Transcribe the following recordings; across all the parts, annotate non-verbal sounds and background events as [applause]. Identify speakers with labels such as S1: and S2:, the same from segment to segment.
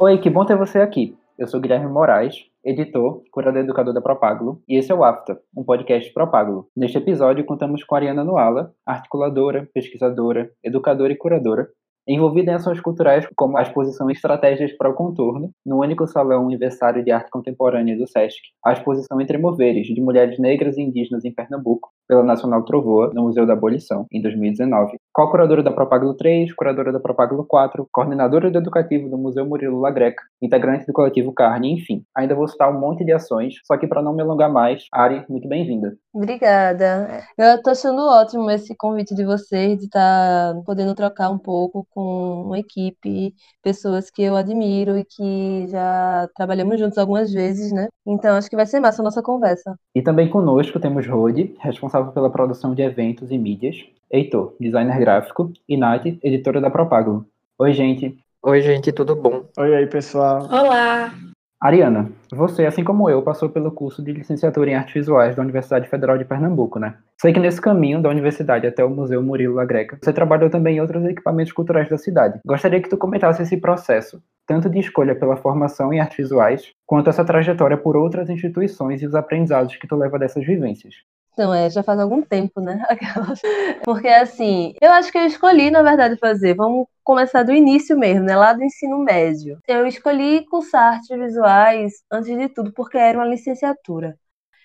S1: Oi, que bom ter você aqui. Eu sou Guilherme Moraes, editor, curador educador da Propágulo, e esse é o AFTA, um podcast Propágulo. Neste episódio, contamos com a Ariana Nuala, articuladora, pesquisadora, educadora e curadora, envolvida em ações culturais como a exposição Estratégias para o Contorno, no único Salão Aniversário de Arte Contemporânea do SESC, a exposição Entre Moveres, de mulheres negras e indígenas em Pernambuco, pela Nacional Trovoa, no Museu da Abolição, em 2019. Co-curadora da Propaglo 3, curadora da Propaglo 4, coordenadora do educativo do Museu Murilo Lagreca, integrante do coletivo Carne, enfim. Ainda vou citar um monte de ações, só que para não me alongar mais, Ari, muito bem-vinda.
S2: Obrigada. Eu estou achando ótimo esse convite de vocês, de estar tá podendo trocar um pouco com uma equipe, pessoas que eu admiro e que já trabalhamos juntos algumas vezes, né? Então acho que vai ser massa a nossa conversa.
S1: E também conosco temos Rode, responsável responsável pela produção de eventos e mídias, Heitor, designer gráfico, e Nath, editora da Propaglo. Oi, gente.
S3: Oi, gente, tudo bom?
S4: Oi aí, pessoal.
S5: Olá.
S1: Ariana, você, assim como eu, passou pelo curso de licenciatura em artes visuais da Universidade Federal de Pernambuco, né? Sei que nesse caminho da universidade até o Museu Murilo La Greca, você trabalhou também em outros equipamentos culturais da cidade. Gostaria que tu comentasse esse processo, tanto de escolha pela formação em artes visuais, quanto essa trajetória por outras instituições e os aprendizados que tu leva dessas vivências.
S2: Então, é, já faz algum tempo, né? [laughs] Porque, assim, eu acho que eu escolhi, na verdade, fazer. Vamos começar do início mesmo, né? Lá do ensino médio. Eu escolhi cursar artes visuais, antes de tudo, porque era uma licenciatura.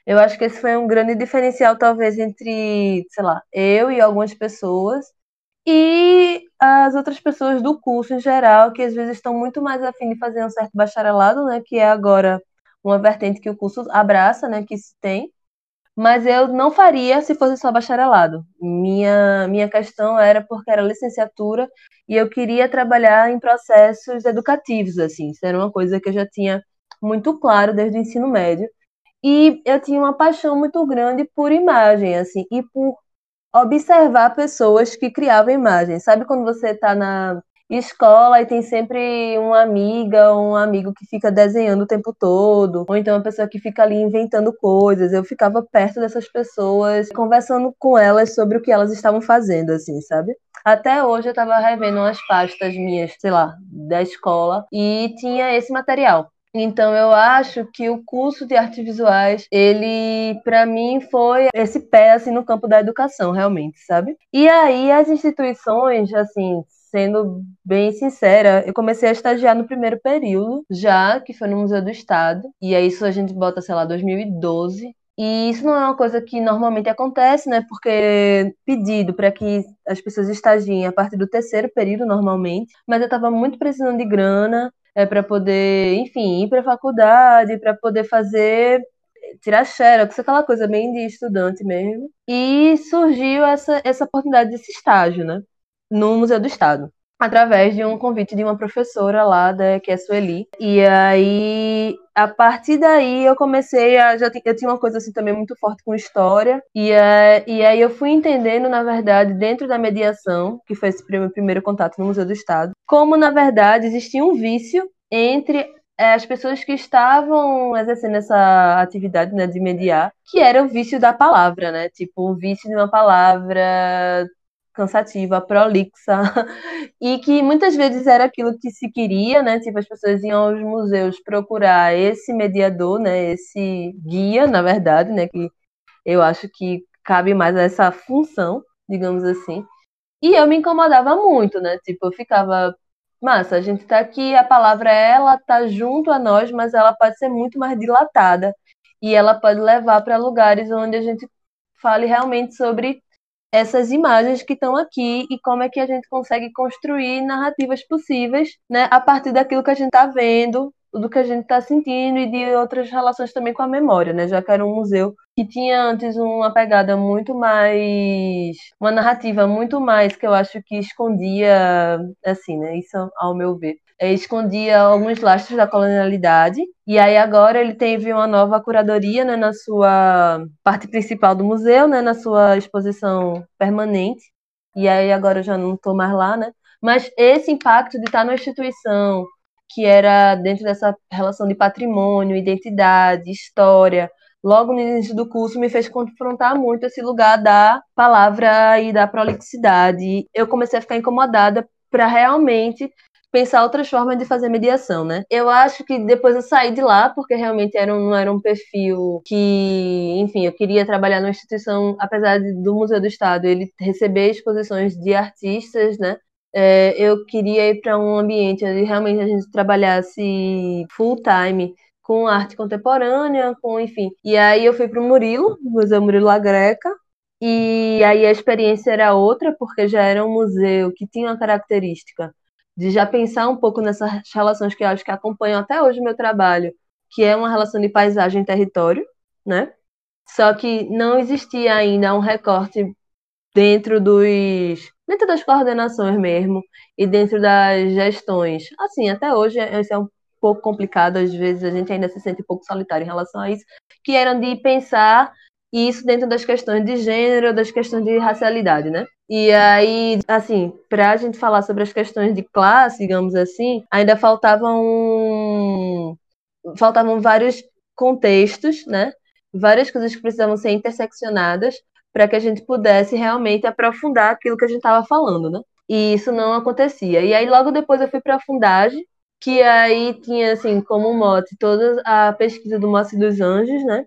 S2: Eu acho que esse foi um grande diferencial, talvez, entre, sei lá, eu e algumas pessoas e as outras pessoas do curso em geral, que às vezes estão muito mais afim de fazer um certo bacharelado, né? Que é agora uma vertente que o curso abraça, né? Que se tem mas eu não faria se fosse só bacharelado. Minha, minha questão era porque era licenciatura e eu queria trabalhar em processos educativos, assim. Isso era uma coisa que eu já tinha muito claro desde o ensino médio. E eu tinha uma paixão muito grande por imagem, assim, e por observar pessoas que criavam imagens. Sabe quando você está na escola e tem sempre uma amiga um amigo que fica desenhando o tempo todo, ou então uma pessoa que fica ali inventando coisas. Eu ficava perto dessas pessoas, conversando com elas sobre o que elas estavam fazendo, assim, sabe? Até hoje eu tava revendo umas pastas minhas, sei lá, da escola e tinha esse material. Então eu acho que o curso de artes visuais, ele para mim foi esse pé assim no campo da educação, realmente, sabe? E aí as instituições, assim, sendo bem sincera, eu comecei a estagiar no primeiro período, já que foi no Museu do Estado, e aí isso a gente bota, sei lá, 2012. E isso não é uma coisa que normalmente acontece, né? Porque pedido para que as pessoas estagiem a partir do terceiro período normalmente, mas eu estava muito precisando de grana é para poder, enfim, ir para a faculdade, para poder fazer tirar xerox, aquela coisa bem de estudante mesmo. E surgiu essa, essa oportunidade desse estágio, né? No Museu do Estado através de um convite de uma professora lá, da, que é Sueli. E aí, a partir daí, eu comecei a. Já eu tinha uma coisa assim também muito forte com história. E, é, e aí, eu fui entendendo, na verdade, dentro da mediação, que foi esse meu primeiro contato no Museu do Estado, como, na verdade, existia um vício entre é, as pessoas que estavam exercendo essa atividade né, de mediar, que era o vício da palavra, né? Tipo, o vício de uma palavra cansativa, prolixa, [laughs] e que muitas vezes era aquilo que se queria, né? Tipo, as pessoas iam aos museus procurar esse mediador, né? Esse guia, na verdade, né? Que eu acho que cabe mais a essa função, digamos assim. E eu me incomodava muito, né? Tipo, eu ficava, massa, a gente tá aqui, a palavra ela tá junto a nós, mas ela pode ser muito mais dilatada e ela pode levar para lugares onde a gente fale realmente sobre essas imagens que estão aqui e como é que a gente consegue construir narrativas possíveis, né, a partir daquilo que a gente está vendo, do que a gente está sentindo e de outras relações também com a memória, né, já que era um museu que tinha antes uma pegada muito mais, uma narrativa muito mais que eu acho que escondia, assim, né, isso ao meu ver, escondia alguns lastros da colonialidade. E aí agora ele teve uma nova curadoria né, na sua parte principal do museu, né, na sua exposição permanente. E aí agora eu já não estou mais lá, né? Mas esse impacto de estar numa instituição que era dentro dessa relação de patrimônio, identidade, história, logo no início do curso, me fez confrontar muito esse lugar da palavra e da prolixidade. Eu comecei a ficar incomodada para realmente pensar outras formas de fazer mediação, né? Eu acho que depois eu saí de lá, porque realmente era um, não era um perfil que, enfim, eu queria trabalhar numa instituição, apesar de, do Museu do Estado, ele receber exposições de artistas, né? É, eu queria ir para um ambiente onde realmente a gente trabalhasse full time com arte contemporânea, com enfim. E aí eu fui para o Murilo, Museu Murilo La Greca, e aí a experiência era outra, porque já era um museu que tinha uma característica de já pensar um pouco nessas relações que eu acho que acompanham até hoje o meu trabalho, que é uma relação de paisagem e território, né? Só que não existia ainda um recorte dentro dos dentro das coordenações mesmo e dentro das gestões. Assim, até hoje isso é um pouco complicado, às vezes a gente ainda se sente um pouco solitário em relação a isso, que eram de pensar isso dentro das questões de gênero, das questões de racialidade, né? E aí, assim, para a gente falar sobre as questões de classe, digamos assim, ainda faltavam faltavam vários contextos, né? Várias coisas que precisavam ser interseccionadas para que a gente pudesse realmente aprofundar aquilo que a gente estava falando, né? E isso não acontecia. E aí logo depois eu fui para a fundagem, que aí tinha assim como mote toda a pesquisa do Moacir dos Anjos, né?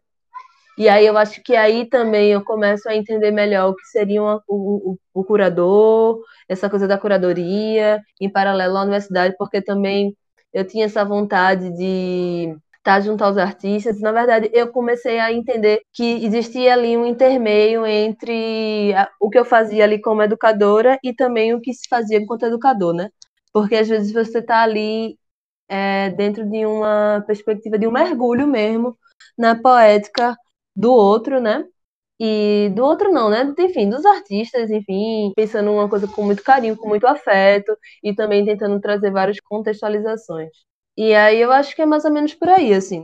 S2: E aí eu acho que aí também eu começo a entender melhor o que seria uma, o, o, o, curador, essa coisa da curadoria, em paralelo à universidade, porque também eu tinha essa vontade de estar junto aos artistas. Na verdade, eu comecei a entender que existia ali um intermeio entre o que eu fazia ali como educadora e também o que se fazia enquanto educador, né? Porque às vezes você está ali é, dentro de uma perspectiva de um mergulho mesmo na poética do outro, né? E do outro não, né? Enfim, dos artistas, enfim, pensando uma coisa com muito carinho, com muito afeto e também tentando trazer várias contextualizações. E aí eu acho que é mais ou menos por aí, assim.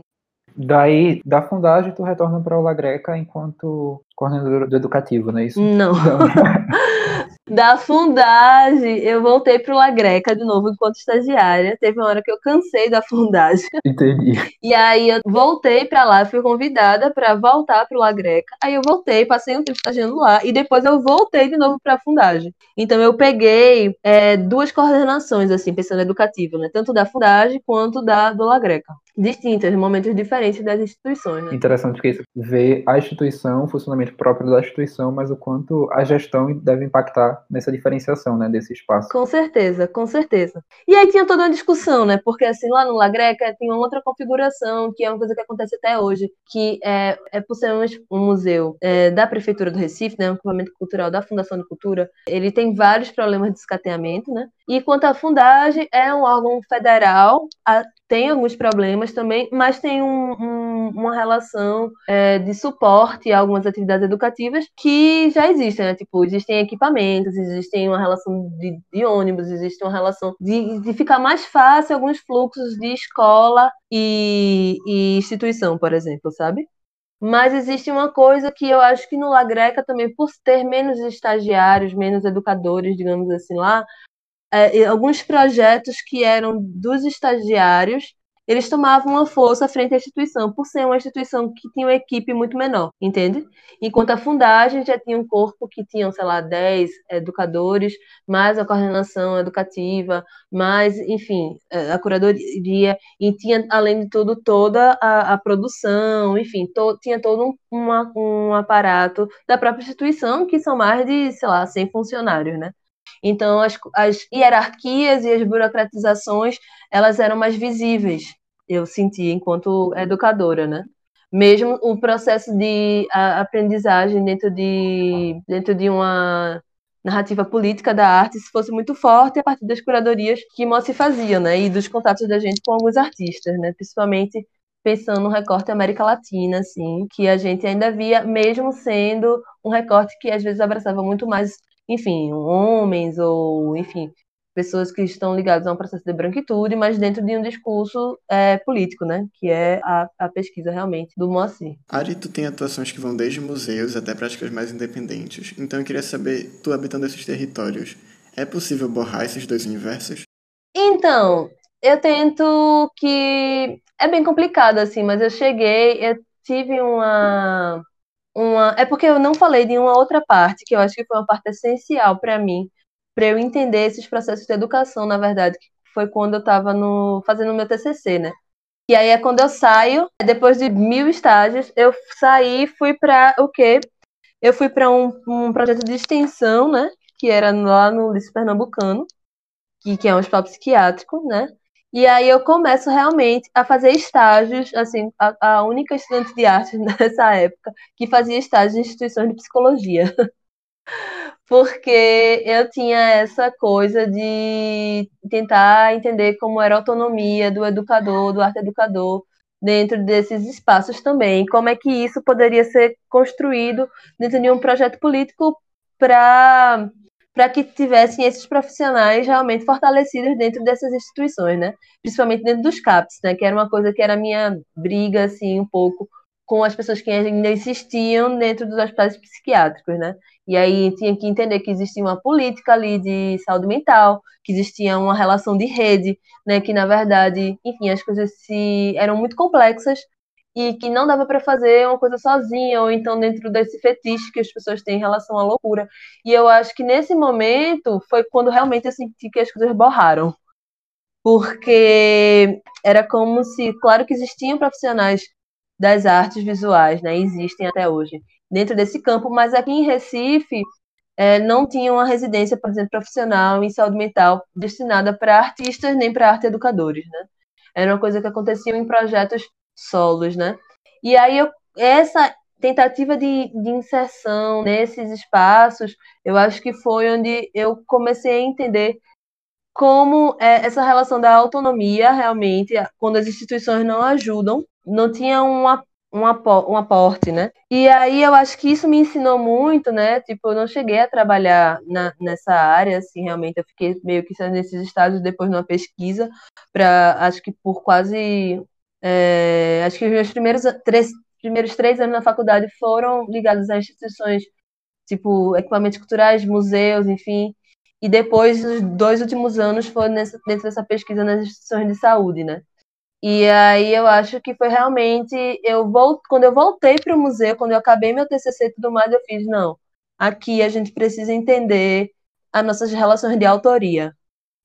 S1: Daí, da fundagem, tu retorna para La Greca enquanto coordenadora do educativo, não é isso?
S2: Não. Não. [laughs] Da fundagem, eu voltei pro La Greca de novo enquanto estagiária. Teve uma hora que eu cansei da fundagem.
S1: Entendi.
S2: E aí eu voltei para lá, fui convidada para voltar pro La Greca. Aí eu voltei, passei um tempo estagiando lá e depois eu voltei de novo para a fundagem. Então eu peguei é, duas coordenações assim, pensando educativo, né? Tanto da fundagem quanto da do La Greca. Distintas, momentos diferentes das instituições, né?
S1: Interessante que isso vê a instituição, o funcionamento próprio da instituição, mas o quanto a gestão deve impactar nessa diferenciação, né, desse espaço.
S2: Com certeza, com certeza. E aí tinha toda uma discussão, né, porque assim, lá no La Greca tinha outra configuração, que é uma coisa que acontece até hoje, que é, é por ser um, um museu é, da Prefeitura do Recife, né, um equipamento cultural da Fundação de Cultura, ele tem vários problemas de escateamento, né, e quanto à fundagem, é um órgão federal, a, tem alguns problemas também, mas tem um, um, uma relação é, de suporte a algumas atividades educativas que já existem, né? Tipo, existem equipamentos, existem uma relação de, de ônibus, existe uma relação de, de ficar mais fácil alguns fluxos de escola e, e instituição, por exemplo, sabe? Mas existe uma coisa que eu acho que no La Greca também, por ter menos estagiários, menos educadores, digamos assim, lá, é, alguns projetos que eram dos estagiários, eles tomavam uma força frente à instituição, por ser uma instituição que tinha uma equipe muito menor, entende? Enquanto a fundagem já tinha um corpo que tinha, sei lá, 10 educadores, mais a coordenação educativa, mais, enfim, é, a curadoria, e tinha, além de tudo, toda a, a produção, enfim, to, tinha todo um, uma, um aparato da própria instituição, que são mais de, sei lá, 100 funcionários, né? Então, as, as hierarquias e as burocratizações, elas eram mais visíveis, eu senti, enquanto educadora, né? Mesmo o processo de aprendizagem dentro de, dentro de uma narrativa política da arte se fosse muito forte a partir das curadorias que se faziam, né? E dos contatos da gente com alguns artistas, né? Principalmente pensando no recorte América Latina, assim, que a gente ainda via, mesmo sendo um recorte que às vezes abraçava muito mais enfim, homens ou, enfim, pessoas que estão ligadas a um processo de branquitude, mas dentro de um discurso é, político, né? Que é a, a pesquisa realmente do Moacir.
S3: Ari, tu tem atuações que vão desde museus até práticas mais independentes. Então eu queria saber, tu habitando esses territórios, é possível borrar esses dois universos?
S2: Então, eu tento que é bem complicado assim, mas eu cheguei, eu tive uma uma é porque eu não falei de uma outra parte que eu acho que foi uma parte essencial para mim, para eu entender esses processos de educação, na verdade, que foi quando eu estava no fazendo meu TCC, né? E aí é quando eu saio, depois de mil estágios, eu saí e fui para o quê? Eu fui para um, um projeto de extensão, né? Que era lá no Liceu Pernambucano, que, que é um hospital psiquiátrico, né? E aí eu começo realmente a fazer estágios, assim, a, a única estudante de arte [laughs] nessa época que fazia estágios em instituições de psicologia. [laughs] Porque eu tinha essa coisa de tentar entender como era a autonomia do educador, do arte educador, dentro desses espaços também. Como é que isso poderia ser construído dentro de um projeto político para para que tivessem esses profissionais realmente fortalecidos dentro dessas instituições, né? Principalmente dentro dos CAPs, né? Que era uma coisa que era minha briga, assim, um pouco com as pessoas que ainda existiam dentro dos hospitais psiquiátricos, né? E aí tinha que entender que existia uma política ali de saúde mental, que existia uma relação de rede, né? Que na verdade, enfim, as coisas se eram muito complexas e que não dava para fazer uma coisa sozinha, ou então dentro desse fetiche que as pessoas têm em relação à loucura. E eu acho que nesse momento foi quando realmente eu senti que as coisas borraram. Porque era como se, claro que existiam profissionais das artes visuais, né? Existem até hoje, dentro desse campo, mas aqui em Recife é, não tinha uma residência, por exemplo, profissional em saúde mental destinada para artistas nem para arte educadores, né? Era uma coisa que acontecia em projetos solos, né? E aí eu, essa tentativa de, de inserção nesses espaços, eu acho que foi onde eu comecei a entender como é, essa relação da autonomia realmente, quando as instituições não ajudam, não tinha um, um, um aporte, né? E aí eu acho que isso me ensinou muito, né? Tipo, eu não cheguei a trabalhar na, nessa área, assim, realmente eu fiquei meio que nesses estágios depois de uma pesquisa, para acho que por quase é, acho que os meus primeiros três, primeiros três anos na faculdade foram ligados a instituições, tipo equipamentos culturais, museus, enfim. E depois, os dois últimos anos foram nessa, dentro dessa pesquisa nas instituições de saúde, né? E aí eu acho que foi realmente eu volt, quando eu voltei para o museu, quando eu acabei meu TCC e tudo mais, eu fiz não. Aqui a gente precisa entender as nossas relações de autoria,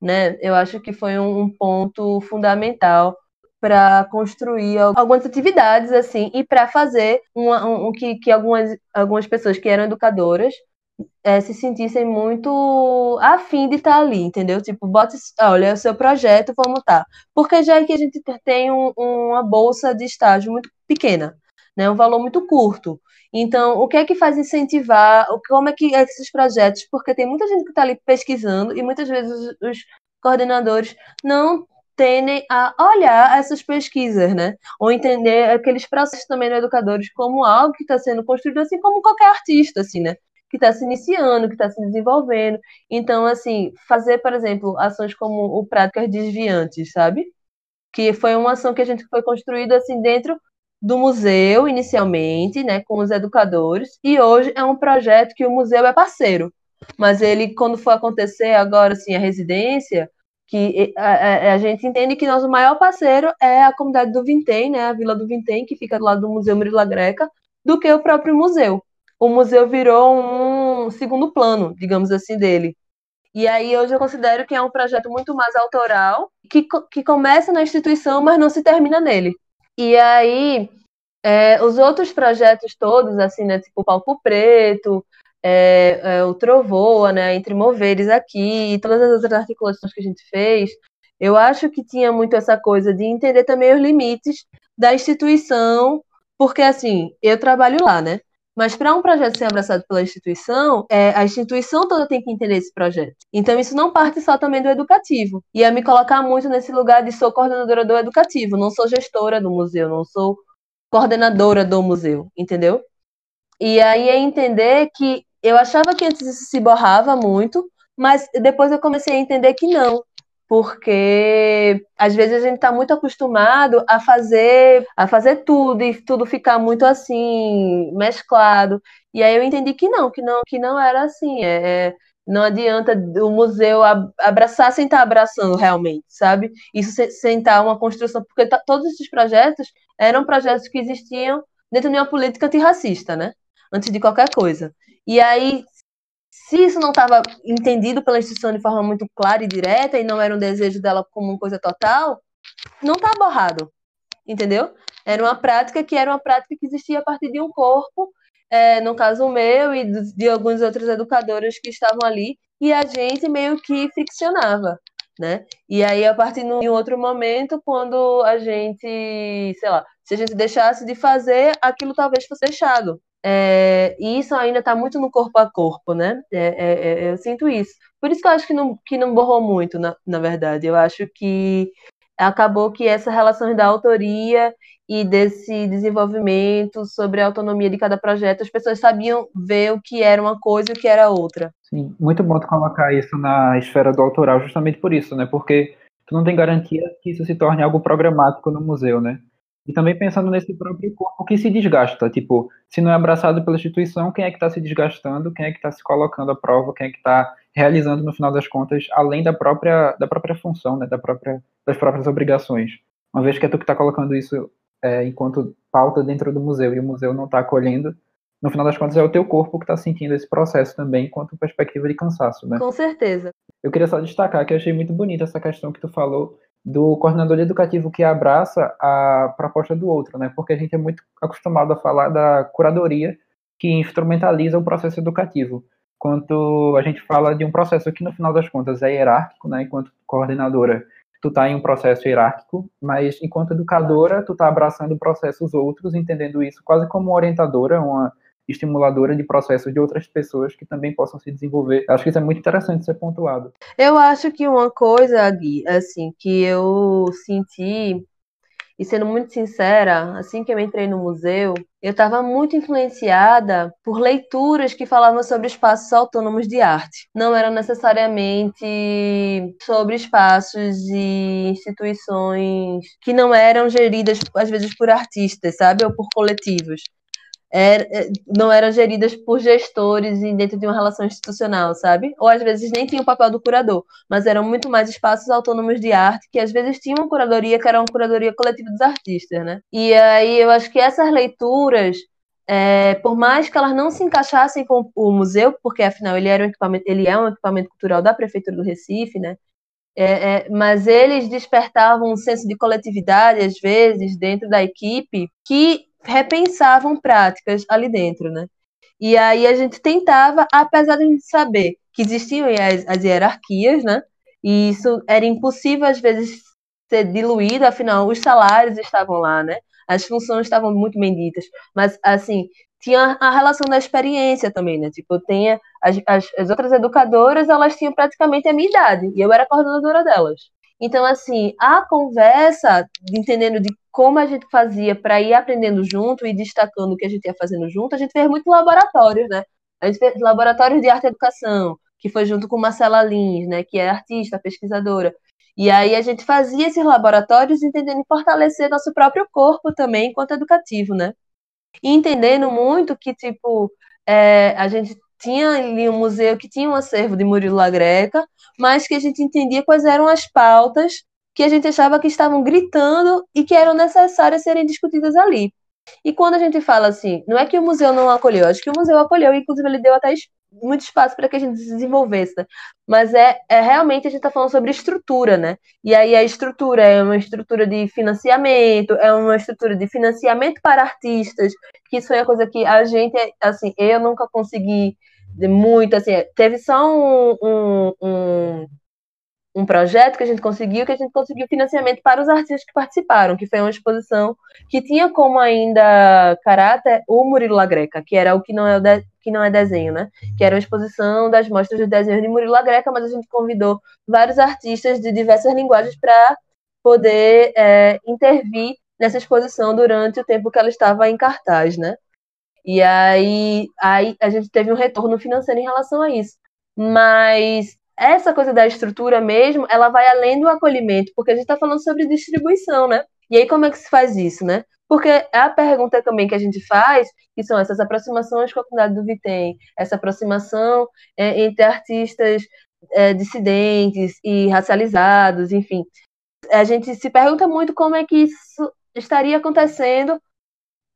S2: né? Eu acho que foi um, um ponto fundamental para construir algumas atividades assim e para fazer uma, um, que, que algumas, algumas pessoas que eram educadoras é, se sentissem muito afim de estar tá ali, entendeu? Tipo, bota, olha, é o seu projeto, vamos estar. Tá. Porque já é que a gente tem um, uma bolsa de estágio muito pequena, né? Um valor muito curto. Então, o que é que faz incentivar? Como é que é esses projetos? Porque tem muita gente que está ali pesquisando e muitas vezes os, os coordenadores não tendem a olhar essas pesquisas, né? Ou entender aqueles processos também dos educadores como algo que está sendo construído, assim como qualquer artista, assim, né? Que está se iniciando, que está se desenvolvendo. Então, assim, fazer, por exemplo, ações como o Práticas Desviantes, sabe? Que foi uma ação que a gente foi construída, assim, dentro do museu, inicialmente, né? Com os educadores. E hoje é um projeto que o museu é parceiro. Mas ele, quando for acontecer agora, assim, a residência que a, a, gente entende que nosso maior parceiro é a comunidade do Vintém, né, a Vila do Vintém, que fica do lado do Museu Murilo Greca, do que o próprio museu. O museu virou um segundo plano, digamos assim, dele. E aí hoje eu considero que é um projeto muito mais autoral, que, que começa na instituição, mas não se termina nele. E aí é, os outros projetos todos, assim, né, tipo o Palco Preto, é, é, o Trovoa, né, entre Moveres aqui e todas as outras articulações que a gente fez, eu acho que tinha muito essa coisa de entender também os limites da instituição, porque assim, eu trabalho lá, né? Mas para um projeto ser abraçado pela instituição, é, a instituição toda tem que entender esse projeto. Então isso não parte só também do educativo. E é me colocar muito nesse lugar de sou coordenadora do educativo, não sou gestora do museu, não sou coordenadora do museu, entendeu? E aí é entender que eu achava que antes isso se borrava muito, mas depois eu comecei a entender que não, porque às vezes a gente está muito acostumado a fazer a fazer tudo e tudo ficar muito assim mesclado e aí eu entendi que não que não que não era assim é, é não adianta o museu abraçar sem estar abraçando realmente sabe isso sem estar uma construção porque todos esses projetos eram projetos que existiam dentro de uma política antirracista, né? Antes de qualquer coisa. E aí, se isso não estava entendido pela instituição de forma muito clara e direta, e não era um desejo dela como uma coisa total, não está borrado, entendeu? Era uma prática que era uma prática que existia a partir de um corpo, é, no caso meu e de, de alguns outros educadores que estavam ali, e a gente meio que ficcionava né? E aí, a partir de um outro momento, quando a gente, sei lá, se a gente deixasse de fazer, aquilo talvez fosse deixado. É, e isso ainda está muito no corpo a corpo, né? É, é, é, eu sinto isso. Por isso que eu acho que não, que não borrou muito, na, na verdade. Eu acho que acabou que essa relação da autoria e desse desenvolvimento sobre a autonomia de cada projeto, as pessoas sabiam ver o que era uma coisa e o que era outra.
S1: Sim, muito bom tu colocar isso na esfera do autoral, justamente por isso, né? Porque tu não tem garantia que isso se torne algo programático no museu, né? E também pensando nesse próprio corpo que se desgasta, tipo, se não é abraçado pela instituição, quem é que está se desgastando, quem é que está se colocando à prova, quem é que está realizando no final das contas, além da própria da própria função, né, da própria das próprias obrigações. Uma vez que é tu que está colocando isso é, enquanto pauta dentro do museu e o museu não está acolhendo, no final das contas é o teu corpo que está sentindo esse processo também, enquanto perspectiva de cansaço, né?
S2: Com certeza.
S1: Eu queria só destacar que eu achei muito bonita essa questão que tu falou do coordenador educativo que abraça a proposta do outro, né? Porque a gente é muito acostumado a falar da curadoria que instrumentaliza o processo educativo, quanto a gente fala de um processo que no final das contas é hierárquico, né? Enquanto coordenadora tu tá em um processo hierárquico, mas enquanto educadora, tu tá abraçando processos outros, entendendo isso quase como orientadora, uma estimuladora de processos de outras pessoas que também possam se desenvolver. Acho que isso é muito interessante ser pontuado.
S2: Eu acho que uma coisa, Gui, assim, que eu senti e sendo muito sincera, assim que eu entrei no museu, eu estava muito influenciada por leituras que falavam sobre espaços autônomos de arte. Não eram necessariamente sobre espaços e instituições que não eram geridas, às vezes, por artistas, sabe? Ou por coletivos é, não eram geridas por gestores e dentro de uma relação institucional, sabe? Ou às vezes nem tinha o papel do curador, mas eram muito mais espaços autônomos de arte que às vezes tinham uma curadoria que era uma curadoria coletiva dos artistas, né? E aí eu acho que essas leituras, é, por mais que elas não se encaixassem com o museu, porque afinal ele era um equipamento, ele é um equipamento cultural da prefeitura do Recife, né? É, é, mas eles despertavam um senso de coletividade, às vezes, dentro da equipe, que repensavam práticas ali dentro, né? E aí a gente tentava, apesar de a gente saber que existiam as, as hierarquias, né? E isso era impossível às vezes ser diluído, afinal os salários estavam lá, né? As funções estavam muito bem ditas, mas assim tinha a relação da experiência também, né? Tipo, eu tinha as, as, as outras educadoras, elas tinham praticamente a minha idade e eu era coordenadora delas. Então, assim, a conversa, entendendo de como a gente fazia para ir aprendendo junto e destacando o que a gente ia fazendo junto, a gente fez muito laboratórios, né? A gente fez laboratórios de arte e educação, que foi junto com Marcela Lins, né, que é artista, pesquisadora. E aí a gente fazia esses laboratórios entendendo fortalecer nosso próprio corpo também enquanto educativo, né? E entendendo muito que, tipo, é, a gente tinha ali um museu que tinha um acervo de Murilo Lagreca, mas que a gente entendia quais eram as pautas que a gente achava que estavam gritando e que eram necessárias serem discutidas ali. E quando a gente fala assim, não é que o museu não acolheu, acho que o museu acolheu, inclusive ele deu até muito espaço para que a gente se desenvolvesse, né? mas é, é realmente a gente está falando sobre estrutura, né? E aí a estrutura é uma estrutura de financiamento, é uma estrutura de financiamento para artistas, que isso foi a coisa que a gente, assim, eu nunca consegui muito, assim, teve só um, um, um, um projeto que a gente conseguiu, que a gente conseguiu financiamento para os artistas que participaram, que foi uma exposição que tinha como ainda caráter o Murilo Lagreca, que era o que não é, de, que não é desenho, né? Que era uma exposição das mostras de desenhos de Murilo Lagreca, mas a gente convidou vários artistas de diversas linguagens para poder é, intervir nessa exposição durante o tempo que ela estava em cartaz, né? E aí, aí a gente teve um retorno financeiro em relação a isso. Mas essa coisa da estrutura mesmo, ela vai além do acolhimento, porque a gente está falando sobre distribuição, né? E aí como é que se faz isso, né? Porque a pergunta também que a gente faz, que são essas aproximações com a comunidade do Vitem, essa aproximação é, entre artistas é, dissidentes e racializados, enfim. A gente se pergunta muito como é que isso estaria acontecendo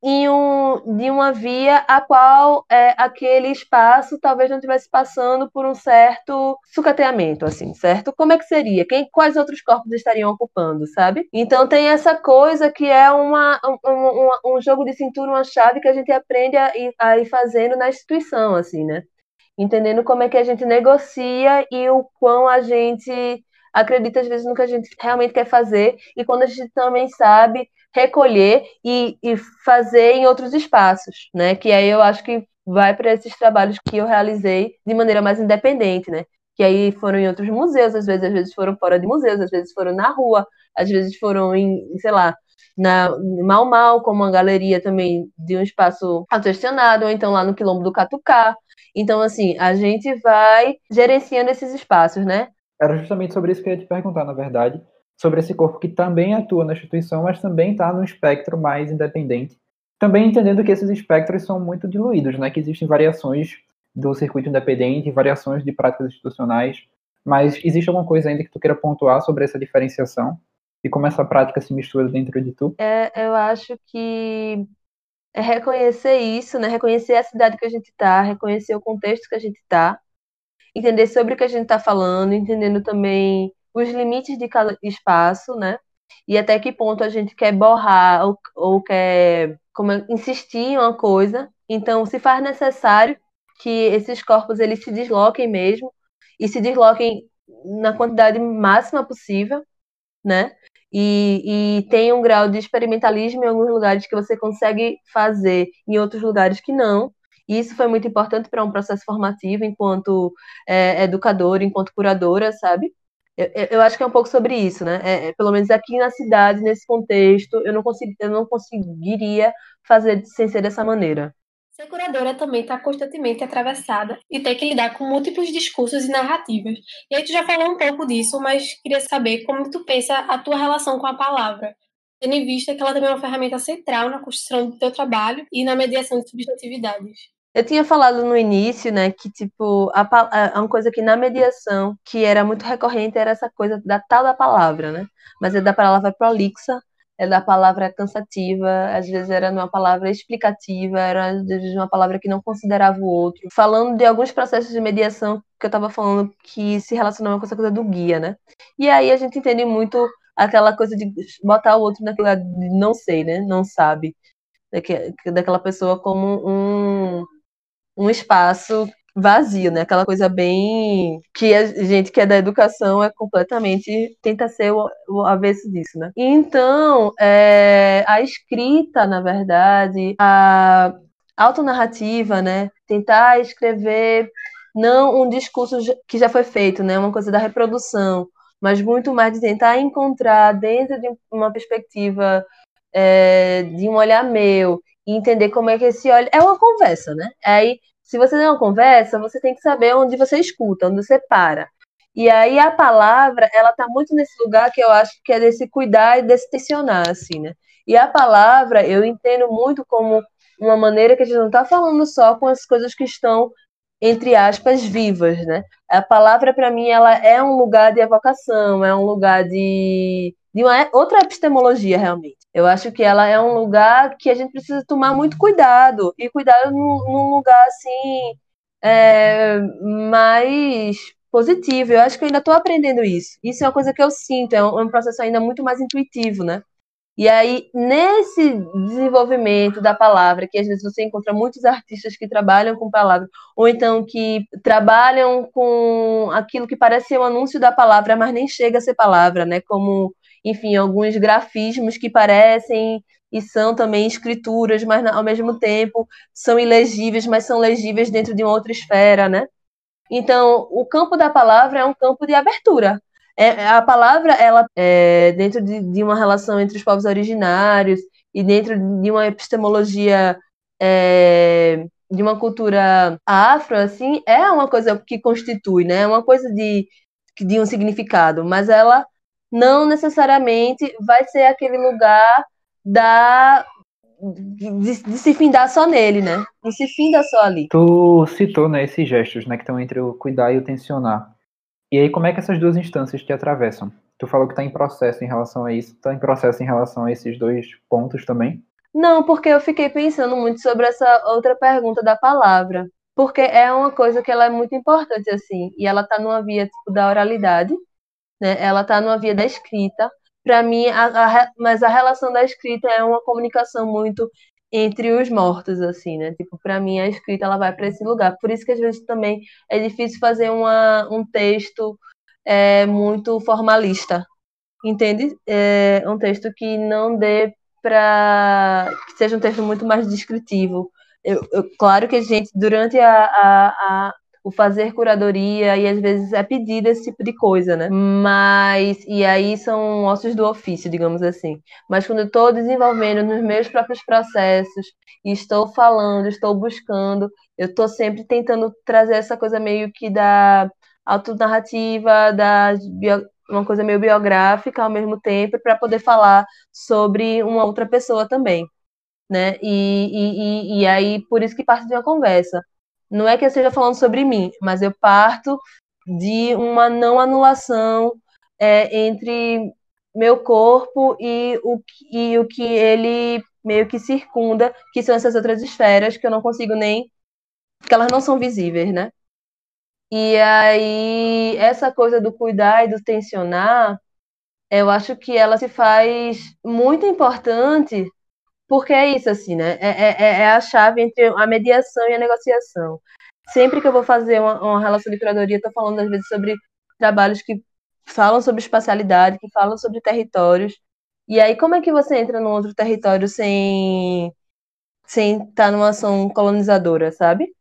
S2: um, de uma via a qual é, aquele espaço talvez não estivesse passando por um certo sucateamento, assim, certo? Como é que seria? Quem, quais outros corpos estariam ocupando, sabe? Então tem essa coisa que é uma, um, um, um jogo de cintura, uma chave que a gente aprende a ir, a ir fazendo na instituição, assim, né? Entendendo como é que a gente negocia e o quão a gente acredita às vezes no que a gente realmente quer fazer e quando a gente também sabe recolher e, e fazer em outros espaços, né? Que aí eu acho que vai para esses trabalhos que eu realizei de maneira mais independente, né? Que aí foram em outros museus, às vezes, às vezes foram fora de museus, às vezes foram na rua, às vezes foram em, sei lá, na Mal Mal, como uma galeria também de um espaço autogestionado, ou então lá no Quilombo do Catucá. Então, assim, a gente vai gerenciando esses espaços, né?
S1: Era justamente sobre isso que eu ia te perguntar, na verdade sobre esse corpo que também atua na instituição, mas também está no espectro mais independente. Também entendendo que esses espectros são muito diluídos, né? que existem variações do circuito independente, variações de práticas institucionais, mas existe alguma coisa ainda que tu queira pontuar sobre essa diferenciação e como essa prática se mistura dentro de tu?
S2: É, eu acho que é reconhecer isso, né? reconhecer a cidade que a gente está, reconhecer o contexto que a gente está, entender sobre o que a gente está falando, entendendo também os limites de cada espaço, né? E até que ponto a gente quer borrar ou, ou quer como, insistir em uma coisa. Então, se faz necessário que esses corpos eles se desloquem mesmo e se desloquem na quantidade máxima possível, né? E, e tem um grau de experimentalismo em alguns lugares que você consegue fazer, em outros lugares que não. E isso foi muito importante para um processo formativo enquanto é, educadora, enquanto curadora, sabe? Eu, eu, acho que é um pouco sobre isso, né? É, é, pelo menos aqui na cidade, nesse contexto, eu não, consigo, eu não conseguiria fazer sem ser dessa maneira.
S4: Ser curadora também está constantemente atravessada e tem que lidar com múltiplos discursos e narrativas. E aí tu já falou um pouco disso, mas queria saber como tu pensa a tua relação com a palavra, tendo em vista que ela também é uma ferramenta central na construção do teu trabalho e na mediação de subjetividades.
S2: Eu tinha falado no início, né, que tipo, a, a, uma coisa que na mediação, que era muito recorrente, era essa coisa da tal da palavra, né? Mas é da palavra prolixa, é da palavra cansativa, às vezes era uma palavra explicativa, era às vezes uma palavra que não considerava o outro. Falando de alguns processos de mediação que eu estava falando que se relacionavam com essa coisa do guia, né? E aí a gente entende muito aquela coisa de botar o outro naquela não sei, né? Não sabe. Daquela pessoa como um um espaço vazio, né? Aquela coisa bem que a gente que é da educação é completamente tenta ser o, avesso disso, né? Então, é, a escrita, na verdade, a autonarrativa, né? Tentar escrever não um discurso que já foi feito, né? Uma coisa da reprodução, mas muito mais de tentar encontrar dentro de uma perspectiva é, de um olhar meu e entender como é que esse olho. É uma conversa, né? Aí, se você tem uma conversa, você tem que saber onde você escuta, onde você para. E aí a palavra, ela tá muito nesse lugar que eu acho que é desse cuidar e desse tensionar, assim, né? E a palavra, eu entendo muito como uma maneira que a gente não está falando só com as coisas que estão entre aspas vivas, né? A palavra para mim ela é um lugar de evocação, é um lugar de de uma outra epistemologia, realmente. Eu acho que ela é um lugar que a gente precisa tomar muito cuidado, e cuidado num, lugar, assim, é, mais positivo. Eu acho que eu ainda estou aprendendo isso. Isso é uma coisa que eu sinto, é um, é um processo ainda muito mais intuitivo, né? E aí, nesse desenvolvimento da palavra, que às vezes você encontra muitos artistas que trabalham com palavra, ou então que trabalham com aquilo que parece ser o um anúncio da palavra, mas nem chega a ser palavra, né? Como enfim, alguns grafismos que parecem e são também escrituras, mas ao mesmo tempo são ilegíveis, mas são legíveis dentro de uma outra esfera, né? Então, o campo da palavra é um campo de abertura. É, a palavra, ela é dentro de, de, uma relação entre os povos originários e dentro de uma epistemologia é, de uma cultura afro, assim, é uma coisa que constitui, né? É uma coisa de, de um significado, mas ela não necessariamente vai ser aquele lugar da de, de, se findar só nele, né? Não se finda só ali.
S1: Tu citou, né, esses gestos, né, que estão entre o cuidar e o tensionar. E aí, como é que essas duas instâncias te atravessam? Tu falou que está em processo em relação a isso, está em processo em relação a esses dois pontos também?
S2: Não, porque eu fiquei pensando muito sobre essa outra pergunta da palavra. Porque é uma coisa que ela é muito importante, assim, e ela tá numa via, tipo, da oralidade, né? Ela tá numa via da escrita. Para mim, a, a, mas a relação da escrita é uma comunicação muito entre os mortos, assim, né? Tipo, para mim a escrita ela vai para esse lugar. Por isso que às vezes também é difícil fazer uma, um texto é, muito formalista, entende? É um texto que não dê para que seja um texto muito mais descritivo. Eu, eu, claro que a gente, durante a, a, a, o fazer curadoria, e às vezes é pedido esse tipo de coisa, né? Mas, e aí são ossos do ofício, digamos assim. Mas quando eu estou desenvolvendo nos meus próprios processos, e estou falando, estou buscando, eu estou sempre tentando trazer essa coisa meio que da autonarrativa, da uma coisa meio biográfica ao mesmo tempo, para poder falar sobre uma outra pessoa também. Né? E, e, e, aí, por isso que parte de uma conversa. Não é que eu esteja falando sobre mim, mas eu parto de uma não anulação é, entre meu corpo e o, e o que ele meio que circunda, que são essas outras esferas que eu não consigo nem. que elas não são visíveis, né? E aí, essa coisa do cuidar e do tensionar, eu acho que ela se faz muito importante, porque é isso, assim, né? É, é, é, é a chave entre a mediação e a negociação. Sempre que eu vou fazer uma, uma relação de curadoria, estou falando, às vezes, sobre trabalhos que falam sobre espacialidade, que falam sobre territórios. E aí, como é que você entra num outro território sem sem estar numa ação colonizadora, sabe?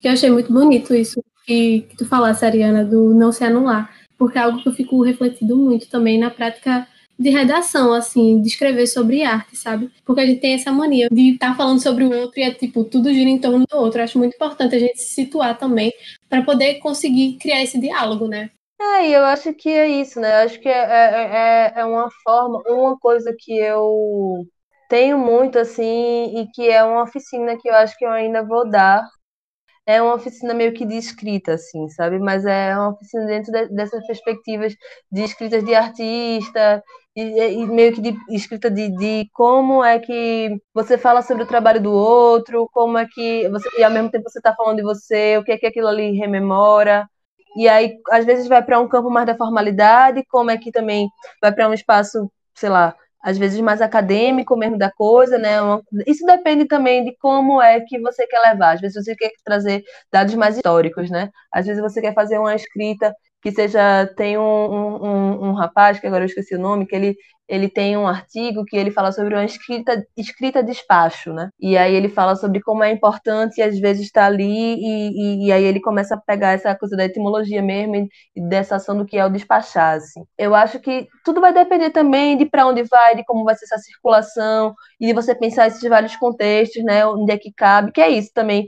S4: Eu achei muito bonito isso que, que tu falasse, Ariana, do não se anular, porque é algo que eu fico refletindo muito também na prática de redação, assim, de escrever sobre arte, sabe? Porque a gente tem essa mania de estar tá falando sobre o outro e é tipo, tudo gira em torno do outro. Eu acho muito importante a gente se situar também para poder conseguir criar esse diálogo, né?
S2: É, eu acho que é isso, né? Eu acho que é, é, é, é uma forma, uma coisa que eu tenho muito, assim, e que é uma oficina que eu acho que eu ainda vou dar é uma oficina meio que de escrita, assim, sabe? Mas é uma oficina dentro de, dessas perspectivas de escritas de artista e, e meio que de escrita de, de, como é que você fala sobre o trabalho do outro, como é que você e ao mesmo tempo você está falando de você, o que é que aquilo ali rememora. E aí, às vezes, vai para um campo mais da formalidade, como é que também vai para um espaço, sei lá, às vezes mais acadêmico mesmo da coisa, né? Isso depende também de como é que você quer levar. Às vezes você quer trazer dados mais históricos, né? Às vezes você quer fazer uma escrita que seja tem um, um, um, rapaz que agora eu esqueci o nome que ele ele tem um artigo que ele fala sobre uma escrita escrita despacho, né? E aí ele fala sobre como é importante às vezes estar ali e, e, e, aí ele começa a pegar essa coisa da etimologia mesmo e dessa ação do que é o despachar. Assim. Eu acho que tudo vai depender também de para onde vai, de como vai ser essa circulação e de você pensar esses vários contextos, né? Onde é que cabe, que é isso também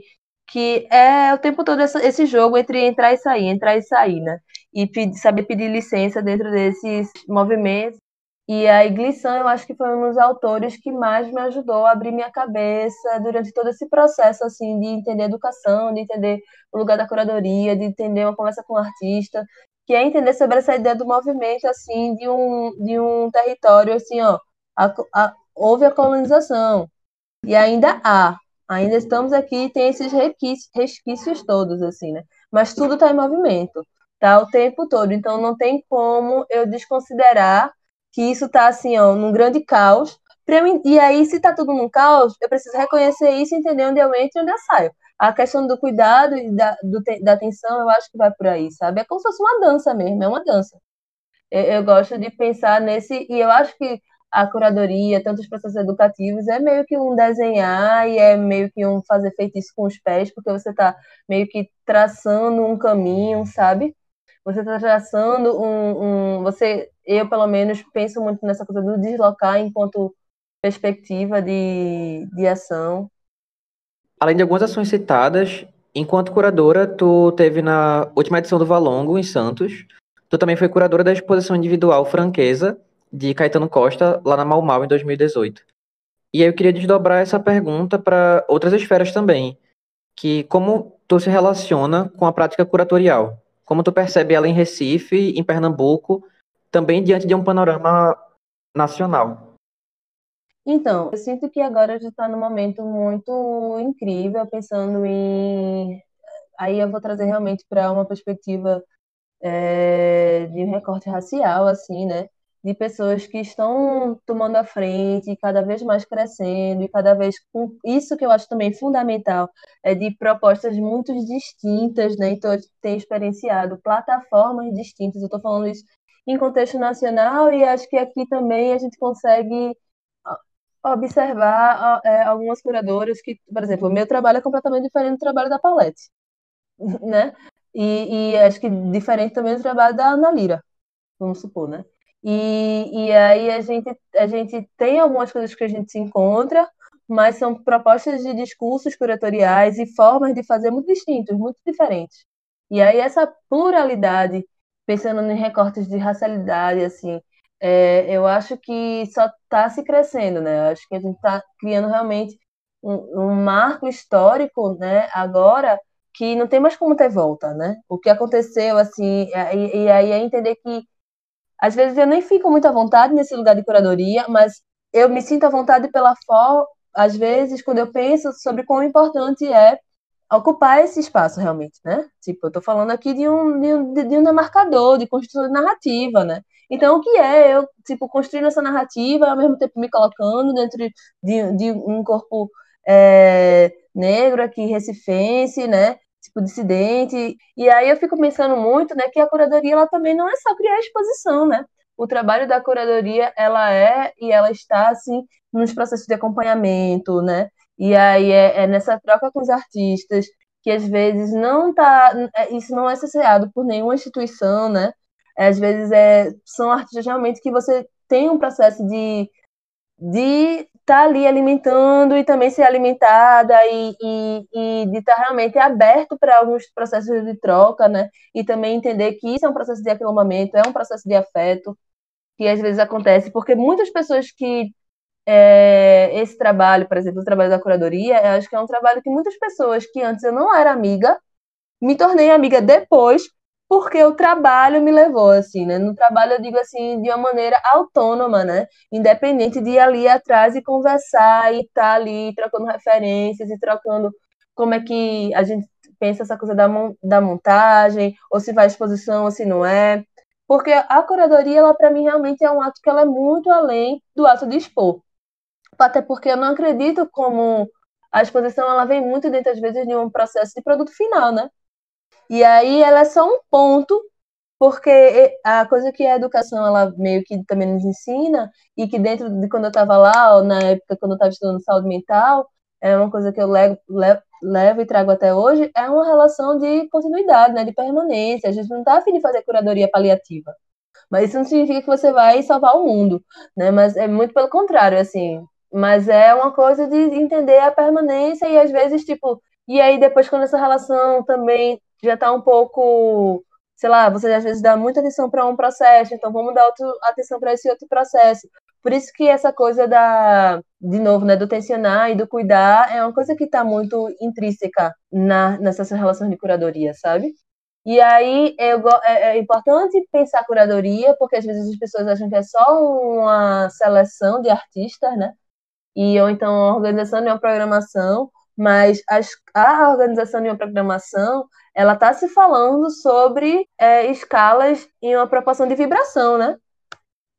S2: que é o tempo todo esse jogo entre entrar e sair, entrar e sair, né? E saber pedir licença dentro desses movimentos. E a Iglissan, eu acho que foi um dos autores que mais me ajudou a abrir minha cabeça durante todo esse processo, assim, de entender educação, de entender o lugar da curadoria, de entender uma conversa com o artista, que é entender sobre essa ideia do movimento, assim, de um, de um território, assim, ó, a, a, houve a colonização, e ainda há, ainda estamos aqui, tem esses resquícios, resquícios todos, assim, né? Mas tudo está em movimento, tá? O tempo todo. Então não tem como eu desconsiderar que isso está assim, ó, num grande caos. Eu, e aí, se está tudo num caos, eu preciso reconhecer isso entender onde eu entro e onde eu saio. A questão do cuidado e da, do, da atenção, eu acho que vai por aí, sabe? É como se fosse uma dança mesmo, é uma dança. Eu, eu gosto de pensar nesse, e eu acho que a curadoria, tanto os processos educativos, é meio que um desenhar e é meio que um fazer feitiço com os pés, porque você está meio que traçando um caminho, sabe? Você está traçando um, um. Você, eu pelo menos, penso muito nessa coisa do deslocar enquanto perspectiva de, de ação.
S1: Além de algumas ações citadas, enquanto curadora, tu teve na última edição do Valongo, em Santos. Tu também foi curadora da exposição individual Franqueza, de Caetano Costa lá na Mal Mal em 2018. E aí eu queria desdobrar essa pergunta para outras esferas também, que como tu se relaciona com a prática curatorial? Como tu percebe ela em Recife, em Pernambuco, também diante de um panorama nacional?
S2: Então, eu sinto que agora a gente está num momento muito incrível, pensando em. Aí eu vou trazer realmente para uma perspectiva é, de um recorte racial, assim, né? De pessoas que estão tomando a frente, cada vez mais crescendo, e cada vez com isso que eu acho também fundamental, é de propostas muito distintas, né? Então, tenho experienciado plataformas distintas, eu estou falando isso em contexto nacional, e acho que aqui também a gente consegue observar é, algumas curadoras que, por exemplo, o meu trabalho é completamente diferente do trabalho da Palette, [laughs] né? E, e acho que diferente também do trabalho da Ana Lira, vamos supor, né? E, e aí a gente, a gente tem algumas coisas que a gente se encontra, mas são propostas de discursos curatoriais e formas de fazer muito distintos, muito diferentes. E aí essa pluralidade, pensando em recortes de racialidade, assim, é, eu acho que só está se crescendo, né? Eu acho que a gente está criando realmente um, um, marco histórico, né? Agora que não tem mais como ter volta, né? O que aconteceu, assim, e, e aí é entender que às vezes eu nem fico muito à vontade nesse lugar de curadoria, mas eu me sinto à vontade pela forma, às vezes, quando eu penso sobre quão importante é ocupar esse espaço realmente, né? Tipo, eu tô falando aqui de um, de um, de um demarcador, de construção de narrativa, né? Então, o que é eu, tipo, construindo essa narrativa ao mesmo tempo me colocando dentro de, de um corpo é, negro aqui, recifense, né? Tipo, dissidente. E aí eu fico pensando muito, né, que a curadoria, ela também não é só criar exposição, né? O trabalho da curadoria, ela é e ela está, assim, nos processos de acompanhamento, né? E aí é, é nessa troca com os artistas que às vezes não tá, é, isso não é associado por nenhuma instituição, né? Às vezes é, são artistas realmente que você tem um processo de de tá ali alimentando e também ser alimentada e, e, e de estar tá realmente aberto para alguns processos de troca, né? E também entender que isso é um processo de aquilombamento, é um processo de afeto, que às vezes acontece, porque muitas pessoas que é, esse trabalho, por exemplo, o trabalho da curadoria, acho que é um trabalho que muitas pessoas que antes eu não era amiga, me tornei amiga depois, porque o trabalho me levou, assim, né? No trabalho eu digo assim, de uma maneira autônoma, né? Independente de ir ali atrás e conversar e estar tá ali trocando referências e trocando como é que a gente pensa essa coisa da, da montagem, ou se vai exposição ou se não é. Porque a curadoria, ela para mim realmente é um ato que ela é muito além do ato de expor até porque eu não acredito como a exposição ela vem muito dentro às vezes de um processo de produto final, né? E aí ela é só um ponto, porque a coisa que a educação ela meio que também nos ensina e que dentro de quando eu estava lá, na época quando eu estava estudando saúde mental, é uma coisa que eu levo, levo, levo, e trago até hoje, é uma relação de continuidade, né, de permanência. A gente não está afim de fazer curadoria paliativa. Mas isso não significa que você vai salvar o mundo, né? Mas é muito pelo contrário, assim, mas é uma coisa de entender a permanência e às vezes, tipo, e aí depois quando essa relação também já tá um pouco, sei lá, você às vezes dá muita atenção para um processo, então vamos dar outra atenção para esse outro processo. Por isso que essa coisa da, de novo, né, do tensionar e do cuidar é uma coisa que está muito intrínseca na, nessas relações de curadoria, sabe? E aí eu, é, é importante pensar curadoria, porque às vezes as pessoas acham que é só uma seleção de artistas, né? e ou então a organização de uma programação, mas as, a organização de uma programação ela está se falando sobre é, escalas em uma proporção de vibração, né?